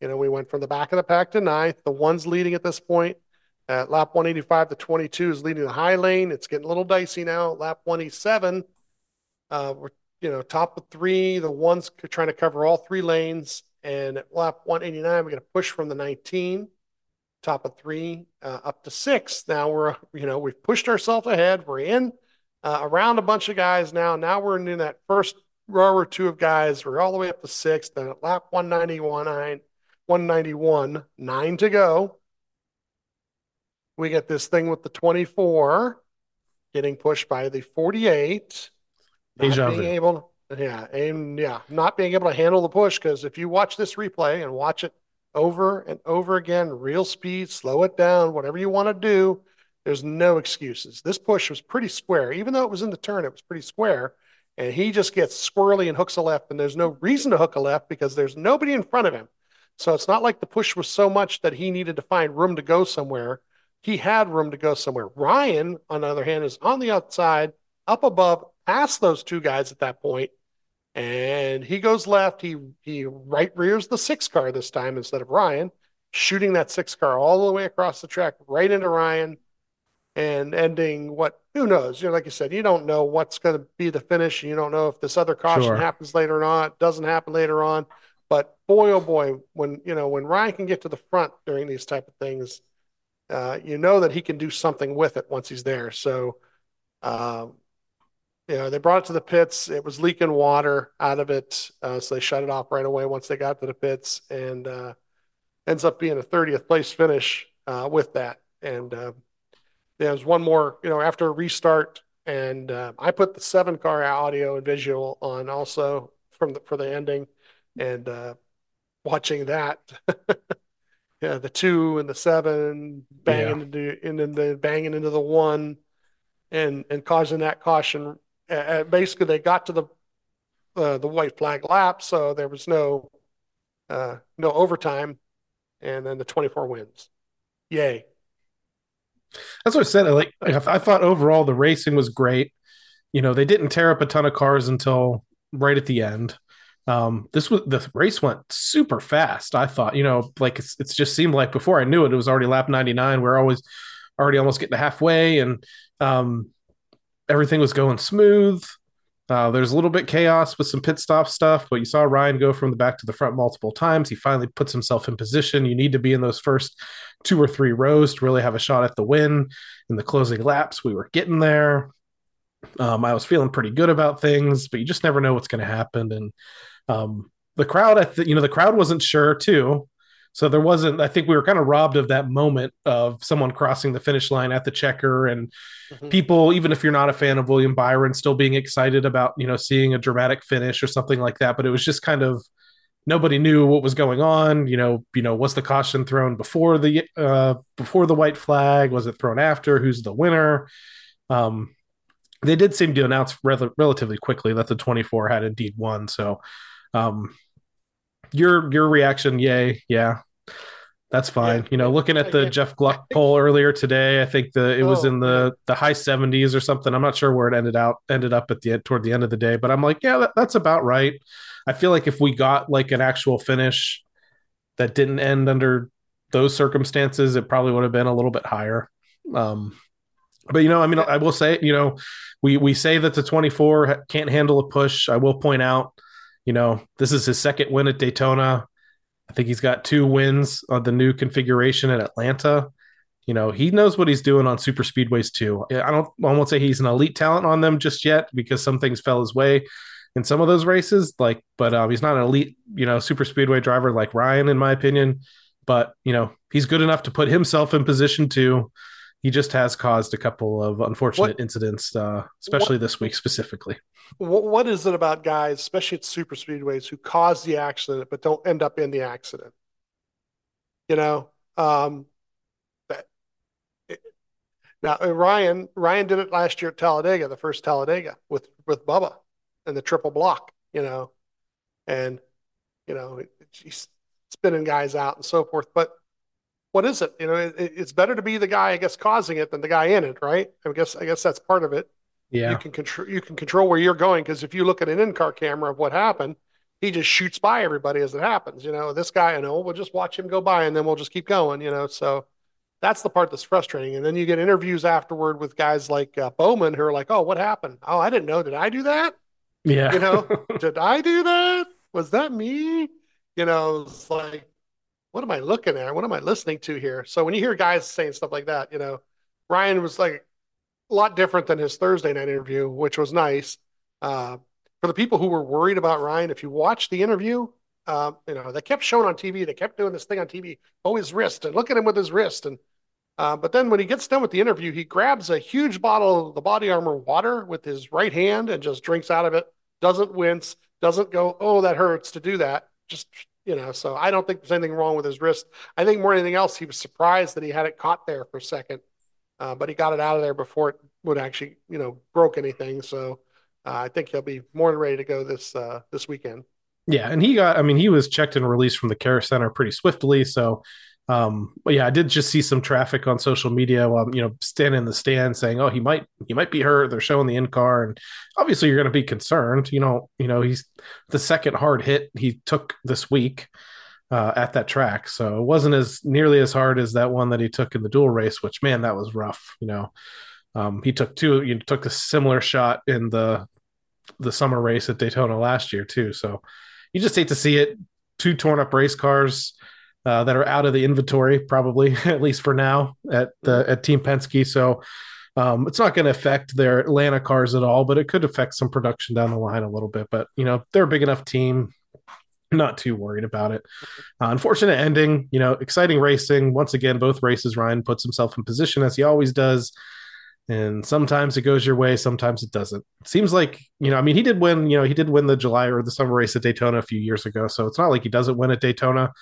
You know, we went from the back of the pack to ninth. The one's leading at this point. At lap 185, the 22 is leading the high lane. It's getting a little dicey now. Lap 187, uh, we're you know, top of three, the one's trying to cover all three lanes. And at lap 189, we're going to push from the 19, top of three, uh, up to six. Now we're, you know, we've pushed ourselves ahead. We're in uh, around a bunch of guys now. Now we're in that first row or two of guys. We're all the way up to six. Then at lap 191, nine, 191, nine to go. We get this thing with the 24 getting pushed by the 48 not being able, yeah, and yeah, not being able to handle the push because if you watch this replay and watch it over and over again, real speed, slow it down, whatever you want to do, there's no excuses. This push was pretty square, even though it was in the turn, it was pretty square. And he just gets squirrely and hooks a left, and there's no reason to hook a left because there's nobody in front of him. So it's not like the push was so much that he needed to find room to go somewhere. He had room to go somewhere. Ryan, on the other hand, is on the outside, up above, past those two guys at that point, and he goes left. He he right rears the six car this time instead of Ryan, shooting that six car all the way across the track right into Ryan, and ending what who knows? You know, like you said, you don't know what's going to be the finish. You don't know if this other caution sure. happens later or not. Doesn't happen later on. But boy, oh boy, when you know when Ryan can get to the front during these type of things, uh, you know that he can do something with it once he's there. So. Um, you know, they brought it to the pits. It was leaking water out of it, uh, so they shut it off right away once they got to the pits, and uh, ends up being a 30th place finish uh, with that. And uh, there's one more, you know, after a restart, and uh, I put the seven car audio and visual on also from the for the ending, and uh, watching that. yeah, the two and the seven banging into and then the banging into the one, and and causing that caution. Uh, basically, they got to the uh, the white flag lap, so there was no uh, no overtime, and then the 24 wins. Yay! That's what I said. I Like I thought overall the racing was great. You know, they didn't tear up a ton of cars until right at the end. Um, this was the race went super fast. I thought, you know, like it's, it's just seemed like before I knew it, it was already lap 99. We are always already almost getting halfway and um, everything was going smooth. Uh, there's a little bit chaos with some pit stop stuff, but you saw Ryan go from the back to the front multiple times. He finally puts himself in position. You need to be in those first two or three rows to really have a shot at the win in the closing laps. We were getting there. Um, I was feeling pretty good about things, but you just never know what's going to happen. And um, the crowd, I th- you know, the crowd wasn't sure too. So there wasn't, I think we were kind of robbed of that moment of someone crossing the finish line at the checker and mm-hmm. people, even if you're not a fan of William Byron, still being excited about, you know, seeing a dramatic finish or something like that. But it was just kind of, nobody knew what was going on. You know, you know, was the caution thrown before the, uh, before the white flag? Was it thrown after? Who's the winner? Um, they did seem to announce rel- relatively quickly that the 24 had indeed won. So, um, your your reaction, yay, yeah, that's fine. Yeah. You know, looking at the Jeff Gluck poll earlier today, I think the it was oh, in the the high 70s or something. I'm not sure where it ended out ended up at the end toward the end of the day, but I'm like, yeah, that, that's about right. I feel like if we got like an actual finish that didn't end under those circumstances, it probably would have been a little bit higher. Um, but you know, I mean, I will say, you know, we we say that the 24 can't handle a push. I will point out, you know, this is his second win at Daytona. I think he's got two wins on the new configuration at Atlanta. You know, he knows what he's doing on super speedways too. I don't I won't say he's an elite talent on them just yet because some things fell his way in some of those races. Like, but um, he's not an elite, you know, super speedway driver like Ryan, in my opinion. But you know, he's good enough to put himself in position to he just has caused a couple of unfortunate what, incidents, uh, especially what, this week specifically. What is it about guys, especially at super speedways, who cause the accident but don't end up in the accident? You know, um, that it, now uh, Ryan Ryan did it last year at Talladega, the first Talladega with with Bubba and the triple block. You know, and you know he's spinning guys out and so forth, but what is it? You know, it, it's better to be the guy, I guess, causing it than the guy in it, right? I guess, I guess that's part of it. Yeah. You can control, you can control where you're going because if you look at an in-car camera of what happened, he just shoots by everybody as it happens. You know, this guy, you know, we'll just watch him go by and then we'll just keep going. You know, so that's the part that's frustrating. And then you get interviews afterward with guys like uh, Bowman who are like, "Oh, what happened? Oh, I didn't know. Did I do that? Yeah. You know, did I do that? Was that me? You know, it's like what am I looking at? What am I listening to here? So when you hear guys saying stuff like that, you know, Ryan was like a lot different than his Thursday night interview, which was nice. Uh, for the people who were worried about Ryan, if you watch the interview, uh, you know, they kept showing on TV, they kept doing this thing on TV, oh, his wrist, and look at him with his wrist. And uh, but then when he gets done with the interview, he grabs a huge bottle of the body armor water with his right hand and just drinks out of it, doesn't wince, doesn't go, oh, that hurts to do that. Just you know, so I don't think there's anything wrong with his wrist. I think more than anything else, he was surprised that he had it caught there for a second, uh, but he got it out of there before it would actually, you know, broke anything. So uh, I think he'll be more than ready to go this uh, this weekend. Yeah, and he got. I mean, he was checked and released from the care center pretty swiftly. So um, but yeah, I did just see some traffic on social media while you know standing in the stand saying, "Oh, he might he might be hurt." They're showing the in car, and obviously you're going to be concerned. You know, you know he's the second hard hit he took this week uh, at that track, so it wasn't as nearly as hard as that one that he took in the duel race. Which man, that was rough. You know, um, he took two. You took a similar shot in the the summer race at Daytona last year too. So you just hate to see it. Two torn up race cars uh, that are out of the inventory, probably at least for now at the at Team Penske. So um, it's not going to affect their Atlanta cars at all, but it could affect some production down the line a little bit. But you know, they're a big enough team. Not too worried about it. Uh, unfortunate ending, you know, exciting racing. Once again, both races, Ryan puts himself in position as he always does. And sometimes it goes your way, sometimes it doesn't. Seems like, you know, I mean, he did win, you know, he did win the July or the summer race at Daytona a few years ago. So it's not like he doesn't win at Daytona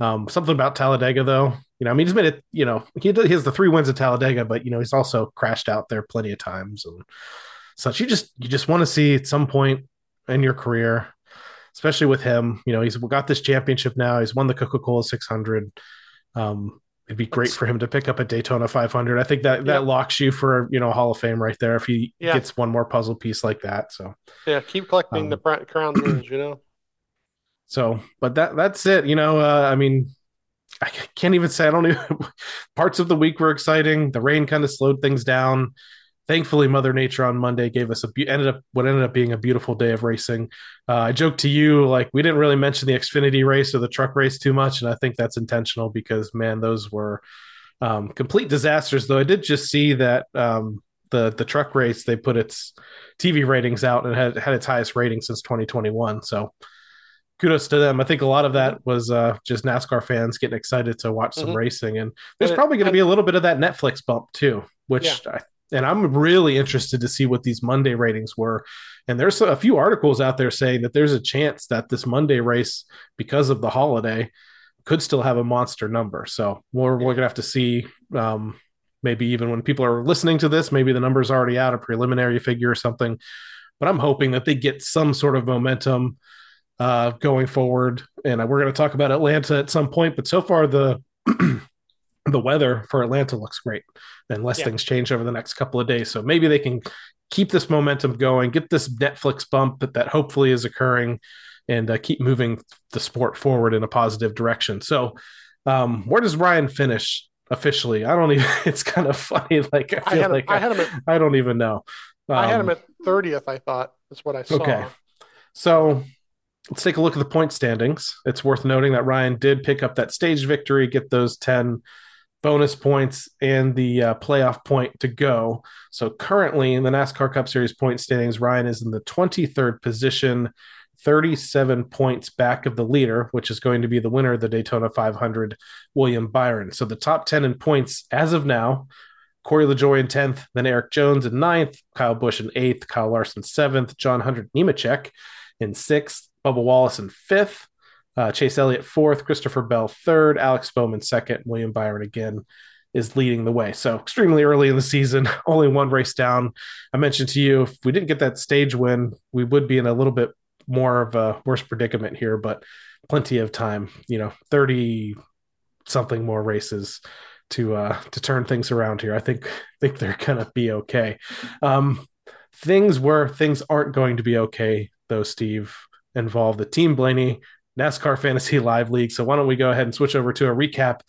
Um, something about Talladega, though. You know, I mean, he's made it. You know, he, he has the three wins at Talladega, but you know, he's also crashed out there plenty of times and such. You just you just want to see at some point in your career, especially with him. You know, he's got this championship now. He's won the Coca Cola 600. Um, it'd be great for him to pick up a Daytona 500. I think that that Yeah. locks you for you know Hall of Fame right there if he Yeah. gets one more puzzle piece like that. So Yeah, keep collecting Um, the pr- crown jewels, you know. So, but that that's it. You know, uh, I mean, I can't even say I don't even. Parts of the week were exciting. The rain kind of slowed things down. Thankfully, Mother Nature on Monday gave us a ended up what ended up being a beautiful day of racing. Uh, I joked to you like we didn't really mention the Xfinity race or the truck race too much, and I think that's intentional because man, those were um, complete disasters. Though I did just see that um, the the truck race they put its TV ratings out and had had its highest rating since 2021. So kudos to them. I think a lot of that was uh, just NASCAR fans getting excited to watch some Mhm. racing, and there's And probably going to be a little bit of that Netflix bump too, which. I, and I'm really interested to see what these Monday ratings were. And there's a few articles out there saying that there's a chance that this Monday race, because of the holiday, could still have a monster number. So we're, we're gonna have to see. Um, maybe even when people are listening to this, maybe the number's already out, a preliminary figure or something. But I'm hoping that they get some sort of momentum uh, going forward. And we're going to talk about Atlanta at some point. But so far, the the weather for Atlanta looks great, unless Yeah. things change over the next couple of days. So maybe they can keep this momentum going, get this Netflix bump that, that hopefully is occurring, and uh, keep moving the sport forward in a positive direction. So, um, where does Ryan finish officially? I don't even. It's kind of funny. Like I I had him, like I had him at I don't even know. I had him Um, at thirtieth. I thought that's what I saw. Okay. So let's take a look at the point standings. It's worth noting that Ryan did pick up that stage victory, get those 10 bonus points and the uh, playoff point to go. So currently in the NASCAR Cup Series point standings, Ryan is in the 23rd position, 37 points back of the leader, which is going to be the winner of the Daytona 500, William Byron. So the top 10 in points as of now Corey LaJoie in 10th, then Erik Jones in 9th, Kyle Busch in 8th, Kyle Larson 7th, John Hunter Nemechek in 6th, Bubba Wallace in 5th, uh, Chase Elliott 4th, Christopher Bell 3rd, Alex Bowman 2nd, William Byron again is leading the way. So extremely early in the season, only one race down. I mentioned to you, if we didn't get that stage win, we would be in a little bit more of a worse predicament here, but plenty of time, you know, 30 something more races to uh to turn things around here. I think think they're gonna be okay. Um things where things aren't going to be okay though, Steve, involve the Team Blaney NASCAR Fantasy Live League. So why don't we go ahead and switch over to a recap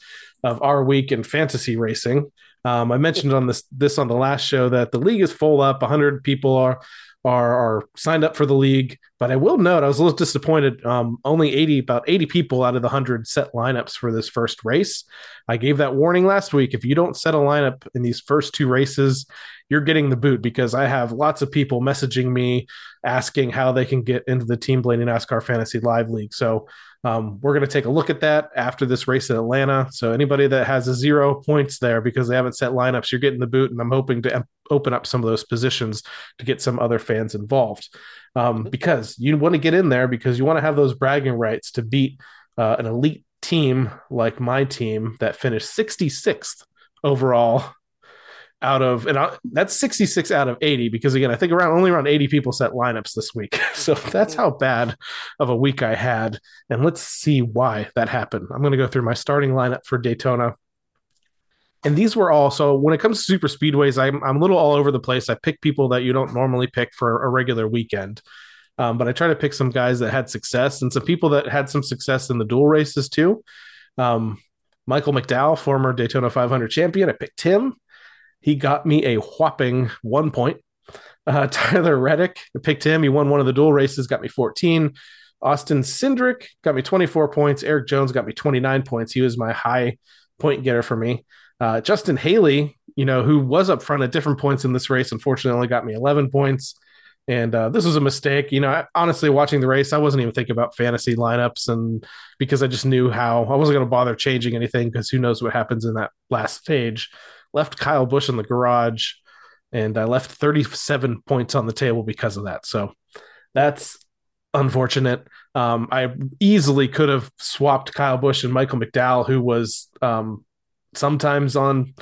of our week in fantasy racing? Um, I mentioned on this this on the last show that the league is full up. 100 people are are are signed up for the league, but I will note I was a little disappointed. Um, only 80 about 80 people out of the 100 set lineups for this first race. I gave that warning last week. If you don't set a lineup in these first two races, you're getting the boot because I have lots of people messaging me asking how they can get into the Team Blaney NASCAR Fantasy Live League. So um, we're going to take a look at that after this race in Atlanta. So anybody that has a zero points there because they haven't set lineups, you're getting the boot, and I'm hoping to em- open up some of those positions to get some other fans involved. Um, because you want to get in there because you want to have those bragging rights to beat uh, an elite team like my team that finished 66th overall out of and I, that's 66 out of 80 because again I think around only around 80 people set lineups this week. So that's how bad of a week I had and let's see why that happened. I'm going to go through my starting lineup for Daytona. And these were all so when it comes to super speedways I'm I'm a little all over the place. I pick people that you don't normally pick for a regular weekend. Um, but I try to pick some guys that had success and some people that had some success in the duel races too. Um, Michael McDowell, former Daytona 500 champion, I picked him. He got me a whopping one point. Uh, Tyler Reddick, picked him. He won one of the duel races, got me 14. Austin Cindric got me 24 points. Erik Jones got me 29 points. He was my high point getter for me. Uh, Justin Haley, you know, who was up front at different points in this race, unfortunately only got me 11 points. And uh, this was a mistake. You know, I, honestly, watching the race, I wasn't even thinking about fantasy lineups, and because I just knew how I wasn't going to bother changing anything because who knows what happens in that last stage. Left Kyle Busch in the garage, and I left 37 points on the table because of that. So that's unfortunate. Um, I easily could have swapped Kyle Busch and Michael McDowell, who was um, sometimes on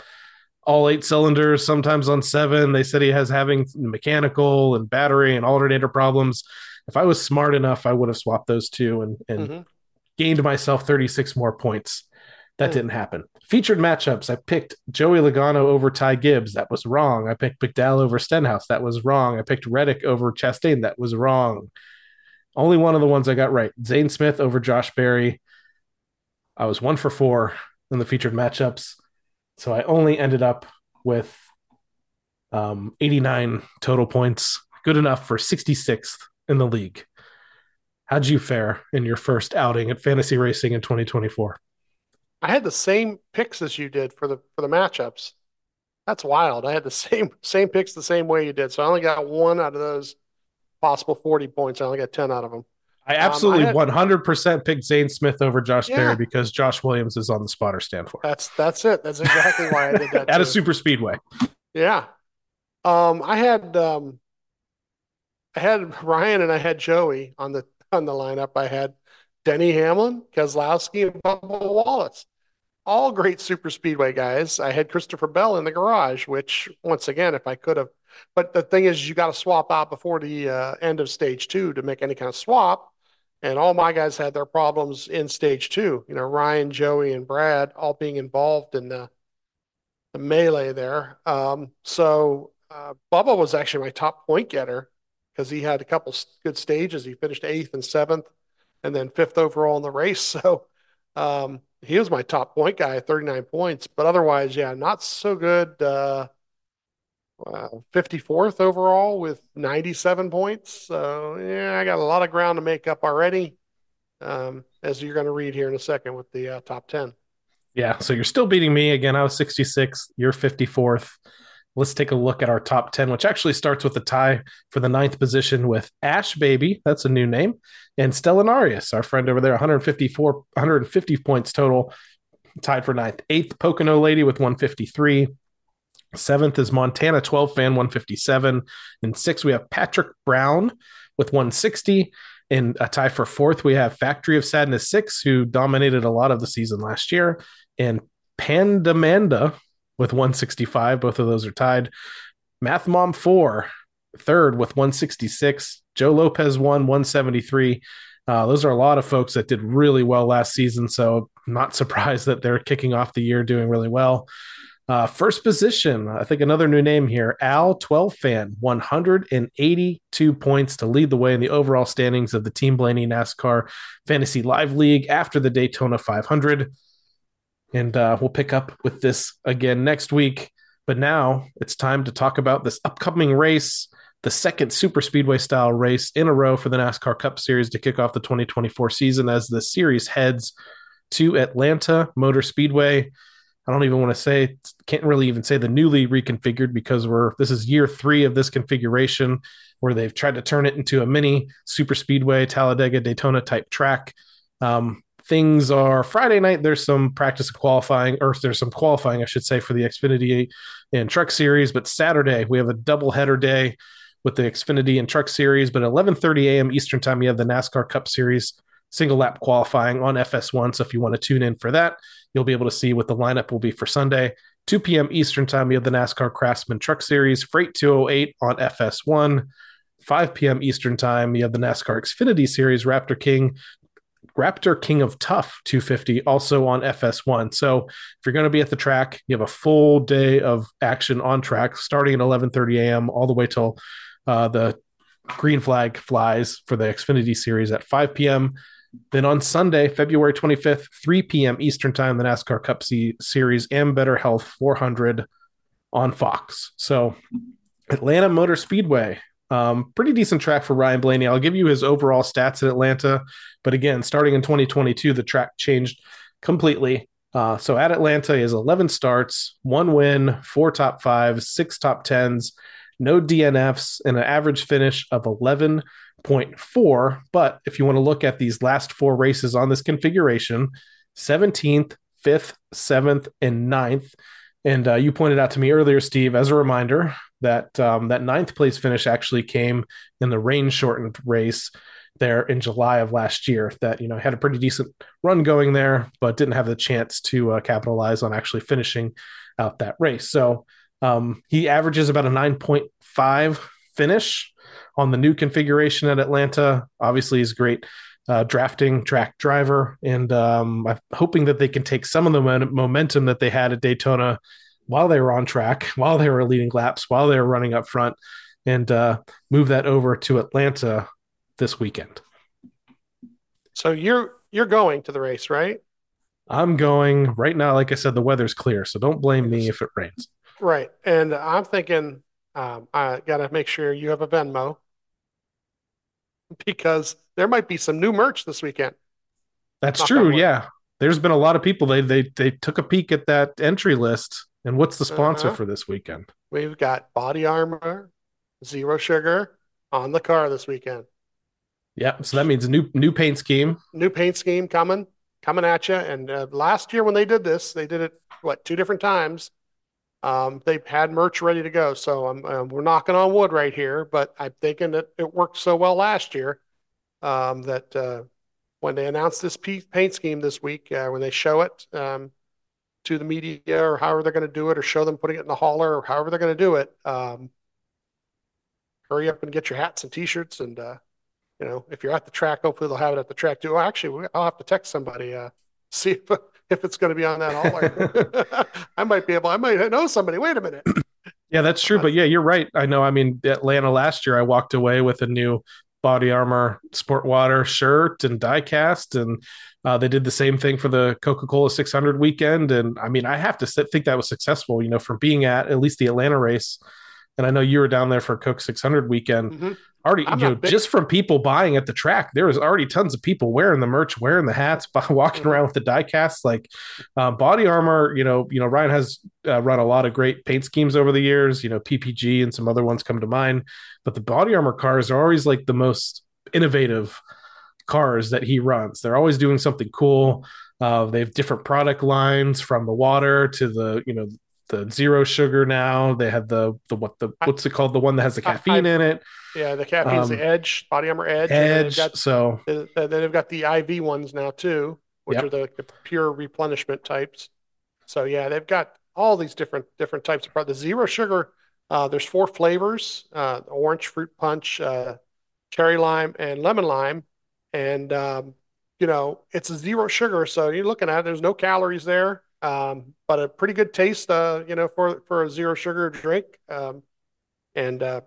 all eight cylinders, sometimes on seven. They said he has having mechanical and battery and alternator problems. If I was smart enough, I would have swapped those two and, and Mhm. gained myself 36 more points. That didn't happen. Featured matchups. I picked Joey Logano over Ty Gibbs. That was wrong. I picked McDowell over Stenhouse. That was wrong. I picked Reddick over Chastain. That was wrong. Only one of the ones I got right. Zane Smith over Josh Berry. I was one for four in the featured matchups. So I only ended up with um, 89 total points, good enough for 66th in the league. How'd you fare in your first outing at fantasy racing in 2024? I had the same picks as you did for the for the matchups. That's wild. I had the same same picks the same way you did. So I only got one out of those possible 40 points. I only got 10 out of them. I absolutely I had- 100% picked Zane Smith over Josh Yeah. Berry because Josh Williams is on the spotter stand for. That's that's it. That's exactly why I did that. At a super speedway. Yeah. Um, I had um, I had Ryan and I had Joey on the on the lineup. I had Denny Hamlin, Keselowski, and Bubba Wallace. All great super speedway guys. I had Christopher Bell in the garage, which once again, if I could have, but the thing is, you got to swap out before the uh, end of stage two to make any kind of swap. And all my guys had their problems in stage two. You know, Ryan, Joey, and Brad all being involved in the the melee there. Um, so uh, Bubba was actually my top point getter because he had a couple good stages. He finished eighth and seventh, and then fifth overall in the race. So um, he was my top point guy, 39 points. But otherwise, yeah, not so good. Uh, wow, 54th overall with 97 points. So yeah, I got a lot of ground to make up already. Um, as you're going to read here in a second with the uh, top 10. Yeah, so you're still beating me again. I was 66th, you're 54th. Let's take a look at our top 10, which actually starts with a tie for the ninth position with Ash Baby. That's a new name. And Stellanarius, our friend over there, 154, 150 points total, tied for ninth. Eighth, Pocono Lady with 153. Seventh is Montana 12 fan 157. And six, we have Patrick Brown with 160. In a tie for fourth, we have Factory of Sadness 6, who dominated a lot of the season last year, and Pandamanda with 165. Both of those are tied. Math Mom 4, third with 166. Joe Lopez 1, 173. Uh, those are a lot of folks that did really well last season, so not surprised that they're kicking off the year doing really well. Uh, first position, I think another new name here, Al 12 fan, 182 points to lead the way in the overall standings of the Team Blaney NASCAR Fantasy Live League after the Daytona 500. And uh, we'll pick up with this again next week. But now it's time to talk about this upcoming race, the second super speedway style race in a row for the NASCAR Cup Series to kick off the 2024 season as the series heads to Atlanta Motor Speedway. I don't even want to say can't really even say the newly reconfigured because we're this is year three of this configuration where they've tried to turn it into a mini super speedway Talladega Daytona type track. Um, things are Friday night. There's some practice qualifying, or there's some qualifying, I should say, for the Xfinity and Truck Series. But Saturday we have a double header day with the Xfinity and Truck Series. But 11:30 a.m. Eastern time, you have the NASCAR Cup Series single lap qualifying on FS1. So if you want to tune in for that, you'll be able to see what the lineup will be for Sunday. 2 p.m. Eastern time, you have the NASCAR Craftsman Truck Series, Freight 208 on FS1. 5 p.m. Eastern time, you have the NASCAR Xfinity Series, Raptor King, Raptor King of Tough 250, also on FS1. So if you're going to be at the track, you have a full day of action on track, starting at 11:30 a.m. all the way till uh, the green flag flies for the Xfinity Series at 5 p.m. Then on Sunday, February 25th, 3 p.m. Eastern Time, the NASCAR Cup C- Series Ambetter Health 400 on Fox. So, Atlanta Motor Speedway, um, pretty decent track for Ryan Blaney. I'll give you his overall stats in Atlanta, but again, starting in 2022, the track changed completely. Uh, so at Atlanta is 11 starts, one win, four top fives, six top tens, no DNFs, and an average finish of 11.4. But if you want to look at these last four races on this configuration 17th, 5th, 7th, and 9th. And uh, you pointed out to me earlier, Steve, as a reminder, that um, that ninth place finish actually came in the rain shortened race. there in July of last year that you know had a pretty decent run going there, but didn't have the chance to uh, capitalize on actually finishing out that race. So um, he averages about a 9.5 finish on the new configuration at Atlanta. Obviously, he's great uh, drafting track driver, and um, I'm hoping that they can take some of the momentum that they had at Daytona while they were on track, while they were leading laps, while they were running up front, and uh, move that over to Atlanta this weekend. So you're you're going to the race, right? I'm going right now. Like I said, the weather's clear, so don't blame me if it rains. Right, and I'm thinking um, I got to make sure you have a Venmo because there might be some new merch this weekend. That's Knock true. Yeah, there's been a lot of people. They they they took a peek at that entry list. And what's the sponsor uh-huh. for this weekend? We've got Body Armor, Zero Sugar on the car this weekend. Yeah, so that means new new paint scheme. New paint scheme coming coming at you. And uh, last year when they did this, they did it what two different times. Um, they had merch ready to go. So I'm, um, we're knocking on wood right here, but I'm thinking that it worked so well last year um, that uh, when they announce this paint scheme this week, uh, when they show it um, to the media or however they're going to do it, or show them putting it in the hauler or however they're going to do it, um, hurry up and get your hats and t-shirts and uh, you know, if you're at the track, hopefully they'll have it at the track too. Actually, I'll have to text somebody, uh, see if, if it's going to be on that hauler. I might be able, I might know somebody. Wait a minute. Yeah, that's true. But yeah, you're right. I know. I mean, Atlanta last year, I walked away with a new body armor sport water shirt and diecast and uh, they did the same thing for the coca-cola 600 weekend. And i mean i have to think that was successful you know from being at at least the atlanta race and i know you were down there for coke 600 weekend. Mm-hmm. Already I'm you know big... just from people buying at the track there was already tons of people wearing the merch wearing the hats walking mm-hmm. around with the die casts. Like uh, body armor you know you know ryan has uh, run a lot of great paint schemes over the years you know ppg and some other ones come to mind. But the body armor cars are always like the most innovative cars that he runs. They're always doing something cool. Uh, they have different product lines from the water to the you know the zero sugar now. They have the the what the what's it called? The one that has the caffeine I, I, in it. Yeah, the caffeine is um, the Edge Body Armor Edge. Edge. Got, so then they've got the IV ones now too, which yep. are the, the, pure replenishment types. So yeah, they've got all these different different types of products. The zero sugar. Uh, there's four flavors: uh, orange fruit punch, uh, cherry lime, and lemon lime. And um, you know, it's a zero sugar, so you're looking at it. There's no calories there um, but a pretty good taste, uh, you know, for for a zero sugar drink. Um, and uh,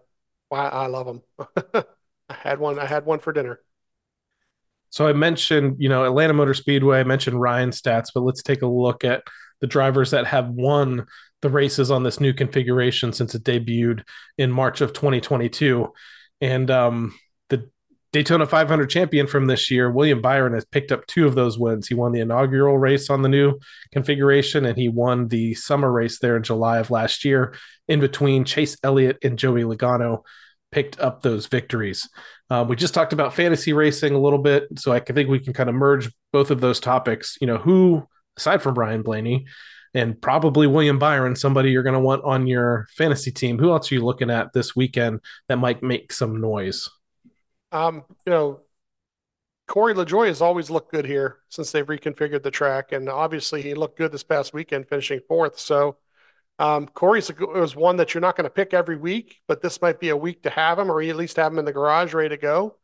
I, I love them. I had one. I had one for dinner. So I mentioned, you know, Atlanta Motor Speedway. I mentioned Ryan stats, but let's take a look at the drivers that have won the races on this new configuration since it debuted in March of 2022. And um, Daytona 500 champion from this year, William Byron has picked up two of those wins. He won the inaugural race on the new configuration, and he won the summer race there in July of last year. In between, Chase Elliott and Joey Logano picked up those victories. Um, we just talked about fantasy racing a little bit, so I think we can kind of merge both of those topics. You know, who aside from Ryan Blaney and probably William Byron, somebody you're going to want on your fantasy team. Who else are you looking at this weekend that might make some noise? Um, you know, Corey LaJoie has always looked good here since they've reconfigured the track, and obviously he looked good this past weekend, finishing fourth. So um, Corey's was one that you're not going to pick every week, but this might be a week to have him, or at least have him in the garage ready to go.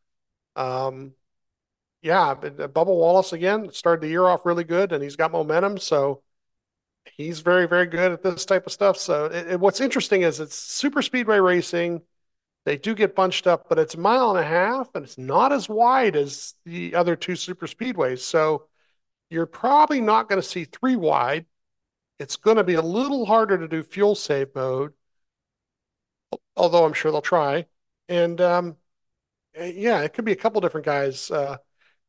Um, yeah, Bubba Wallace again started the year off really good, and he's got momentum. So he's very, very good at this type of stuff. So it, it, what's interesting is it's super speedway racing they do get bunched up, but it's a mile and a half and it's not as wide as the other two super speedways. So you're probably not going to see three wide. It's going to be a little harder to do fuel save mode, although I'm sure they'll try. And um, yeah, it could be a couple different guys. Uh,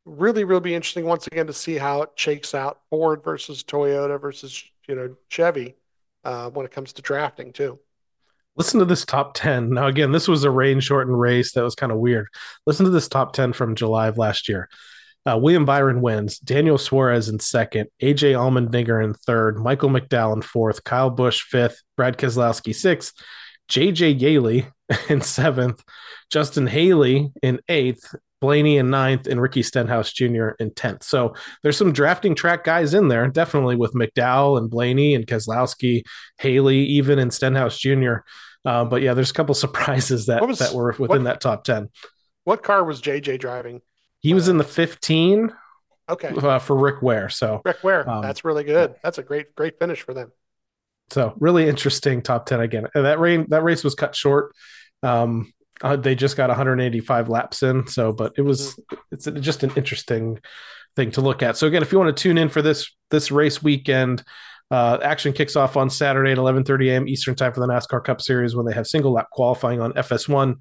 really, really be interesting once again to see how it shakes out Ford versus Toyota versus you know Chevy uh, when it comes to drafting too. Listen to this top 10. Now, again, this was a rain shortened race that was kind of weird. Listen to this top 10 from July of last year. Uh, William Byron wins, Daniel Suarez in second, AJ Allmendinger in third, Michael McDowell in fourth, Kyle Busch fifth, Brad Keselowski sixth, JJ Yeley in seventh, Justin Haley in eighth, Blaney in ninth, and Ricky Stenhouse Jr. in 10th. So there's some drafting track guys in there, definitely with McDowell and Blaney and Keselowski, Haley, even and Stenhouse Jr. Uh, but yeah, there's a couple surprises that, was, that were within what, that top 10. What car was JJ driving? He was in the 15 okay. uh, for Rick Ware. So Rick Ware, um, that's really good. That's a great, great finish for them. So really interesting top 10 again. And that rain, that race was cut short. Um, uh, they just got 185 laps in. So, but it was, mm-hmm. it's just an interesting thing to look at. So again, if you want to tune in for this, this race weekend, uh, action kicks off on Saturday at 11:30 a.m. Eastern time for the NASCAR Cup Series when they have single lap qualifying on FS1,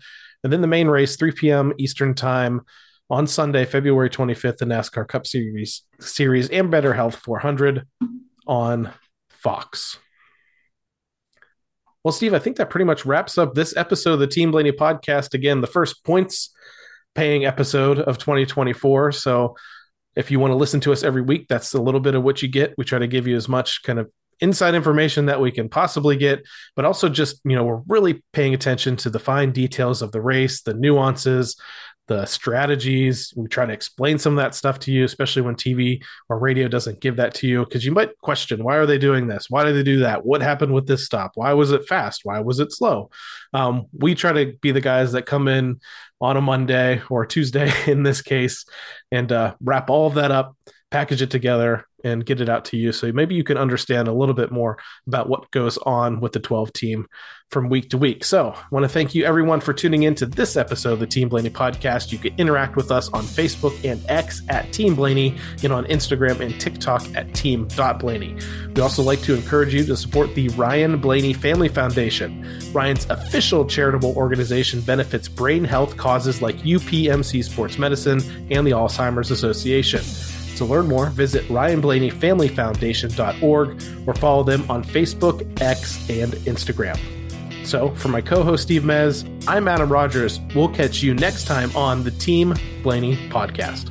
and then the main race 3 p.m. Eastern time on Sunday, February 25th, the NASCAR Cup Series Series Ambetter Health 400 on Fox. Well, Steve, I think that pretty much wraps up this episode of the Team Blaney podcast. Again, the first points paying episode of 2024. So if you want to listen to us every week, that's a little bit of what you get. We try to give you as much kind of inside information that we can possibly get, but also just, you know, we're really paying attention to the fine details of the race, the nuances, the strategies. We try to explain some of that stuff to you, especially when TV or radio doesn't give that to you, because you might question why are they doing this? Why did they do that? What happened with this stop? Why was it fast? Why was it slow? Um, we try to be the guys that come in on a Monday or Tuesday in this case and uh, wrap all of that up, package it together, and get it out to you. So maybe you can understand a little bit more about what goes on with the 12 team from week to week. So I want to thank you everyone for tuning in to this episode of the Team Blaney podcast. You can interact with us on Facebook and X at Team Blaney and on Instagram and TikTok at Team.Blaney. We also like to encourage you to support the Ryan Blaney Family Foundation. Ryan's official charitable organization benefits brain health causes like UPMC Sports Medicine and the Alzheimer's Association. To learn more, visit ryanblaneyfamilyfoundation.org or follow them on Facebook, X, and Instagram. So, for my co host Steve Mez, I'm Adam Rogers. We'll catch you next time on the Team Blaney podcast.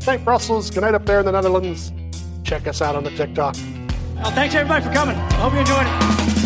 Thank Brussels. Good night up there in the Netherlands. Check us out on the TikTok. Well, thanks everybody for coming. I hope you enjoyed it.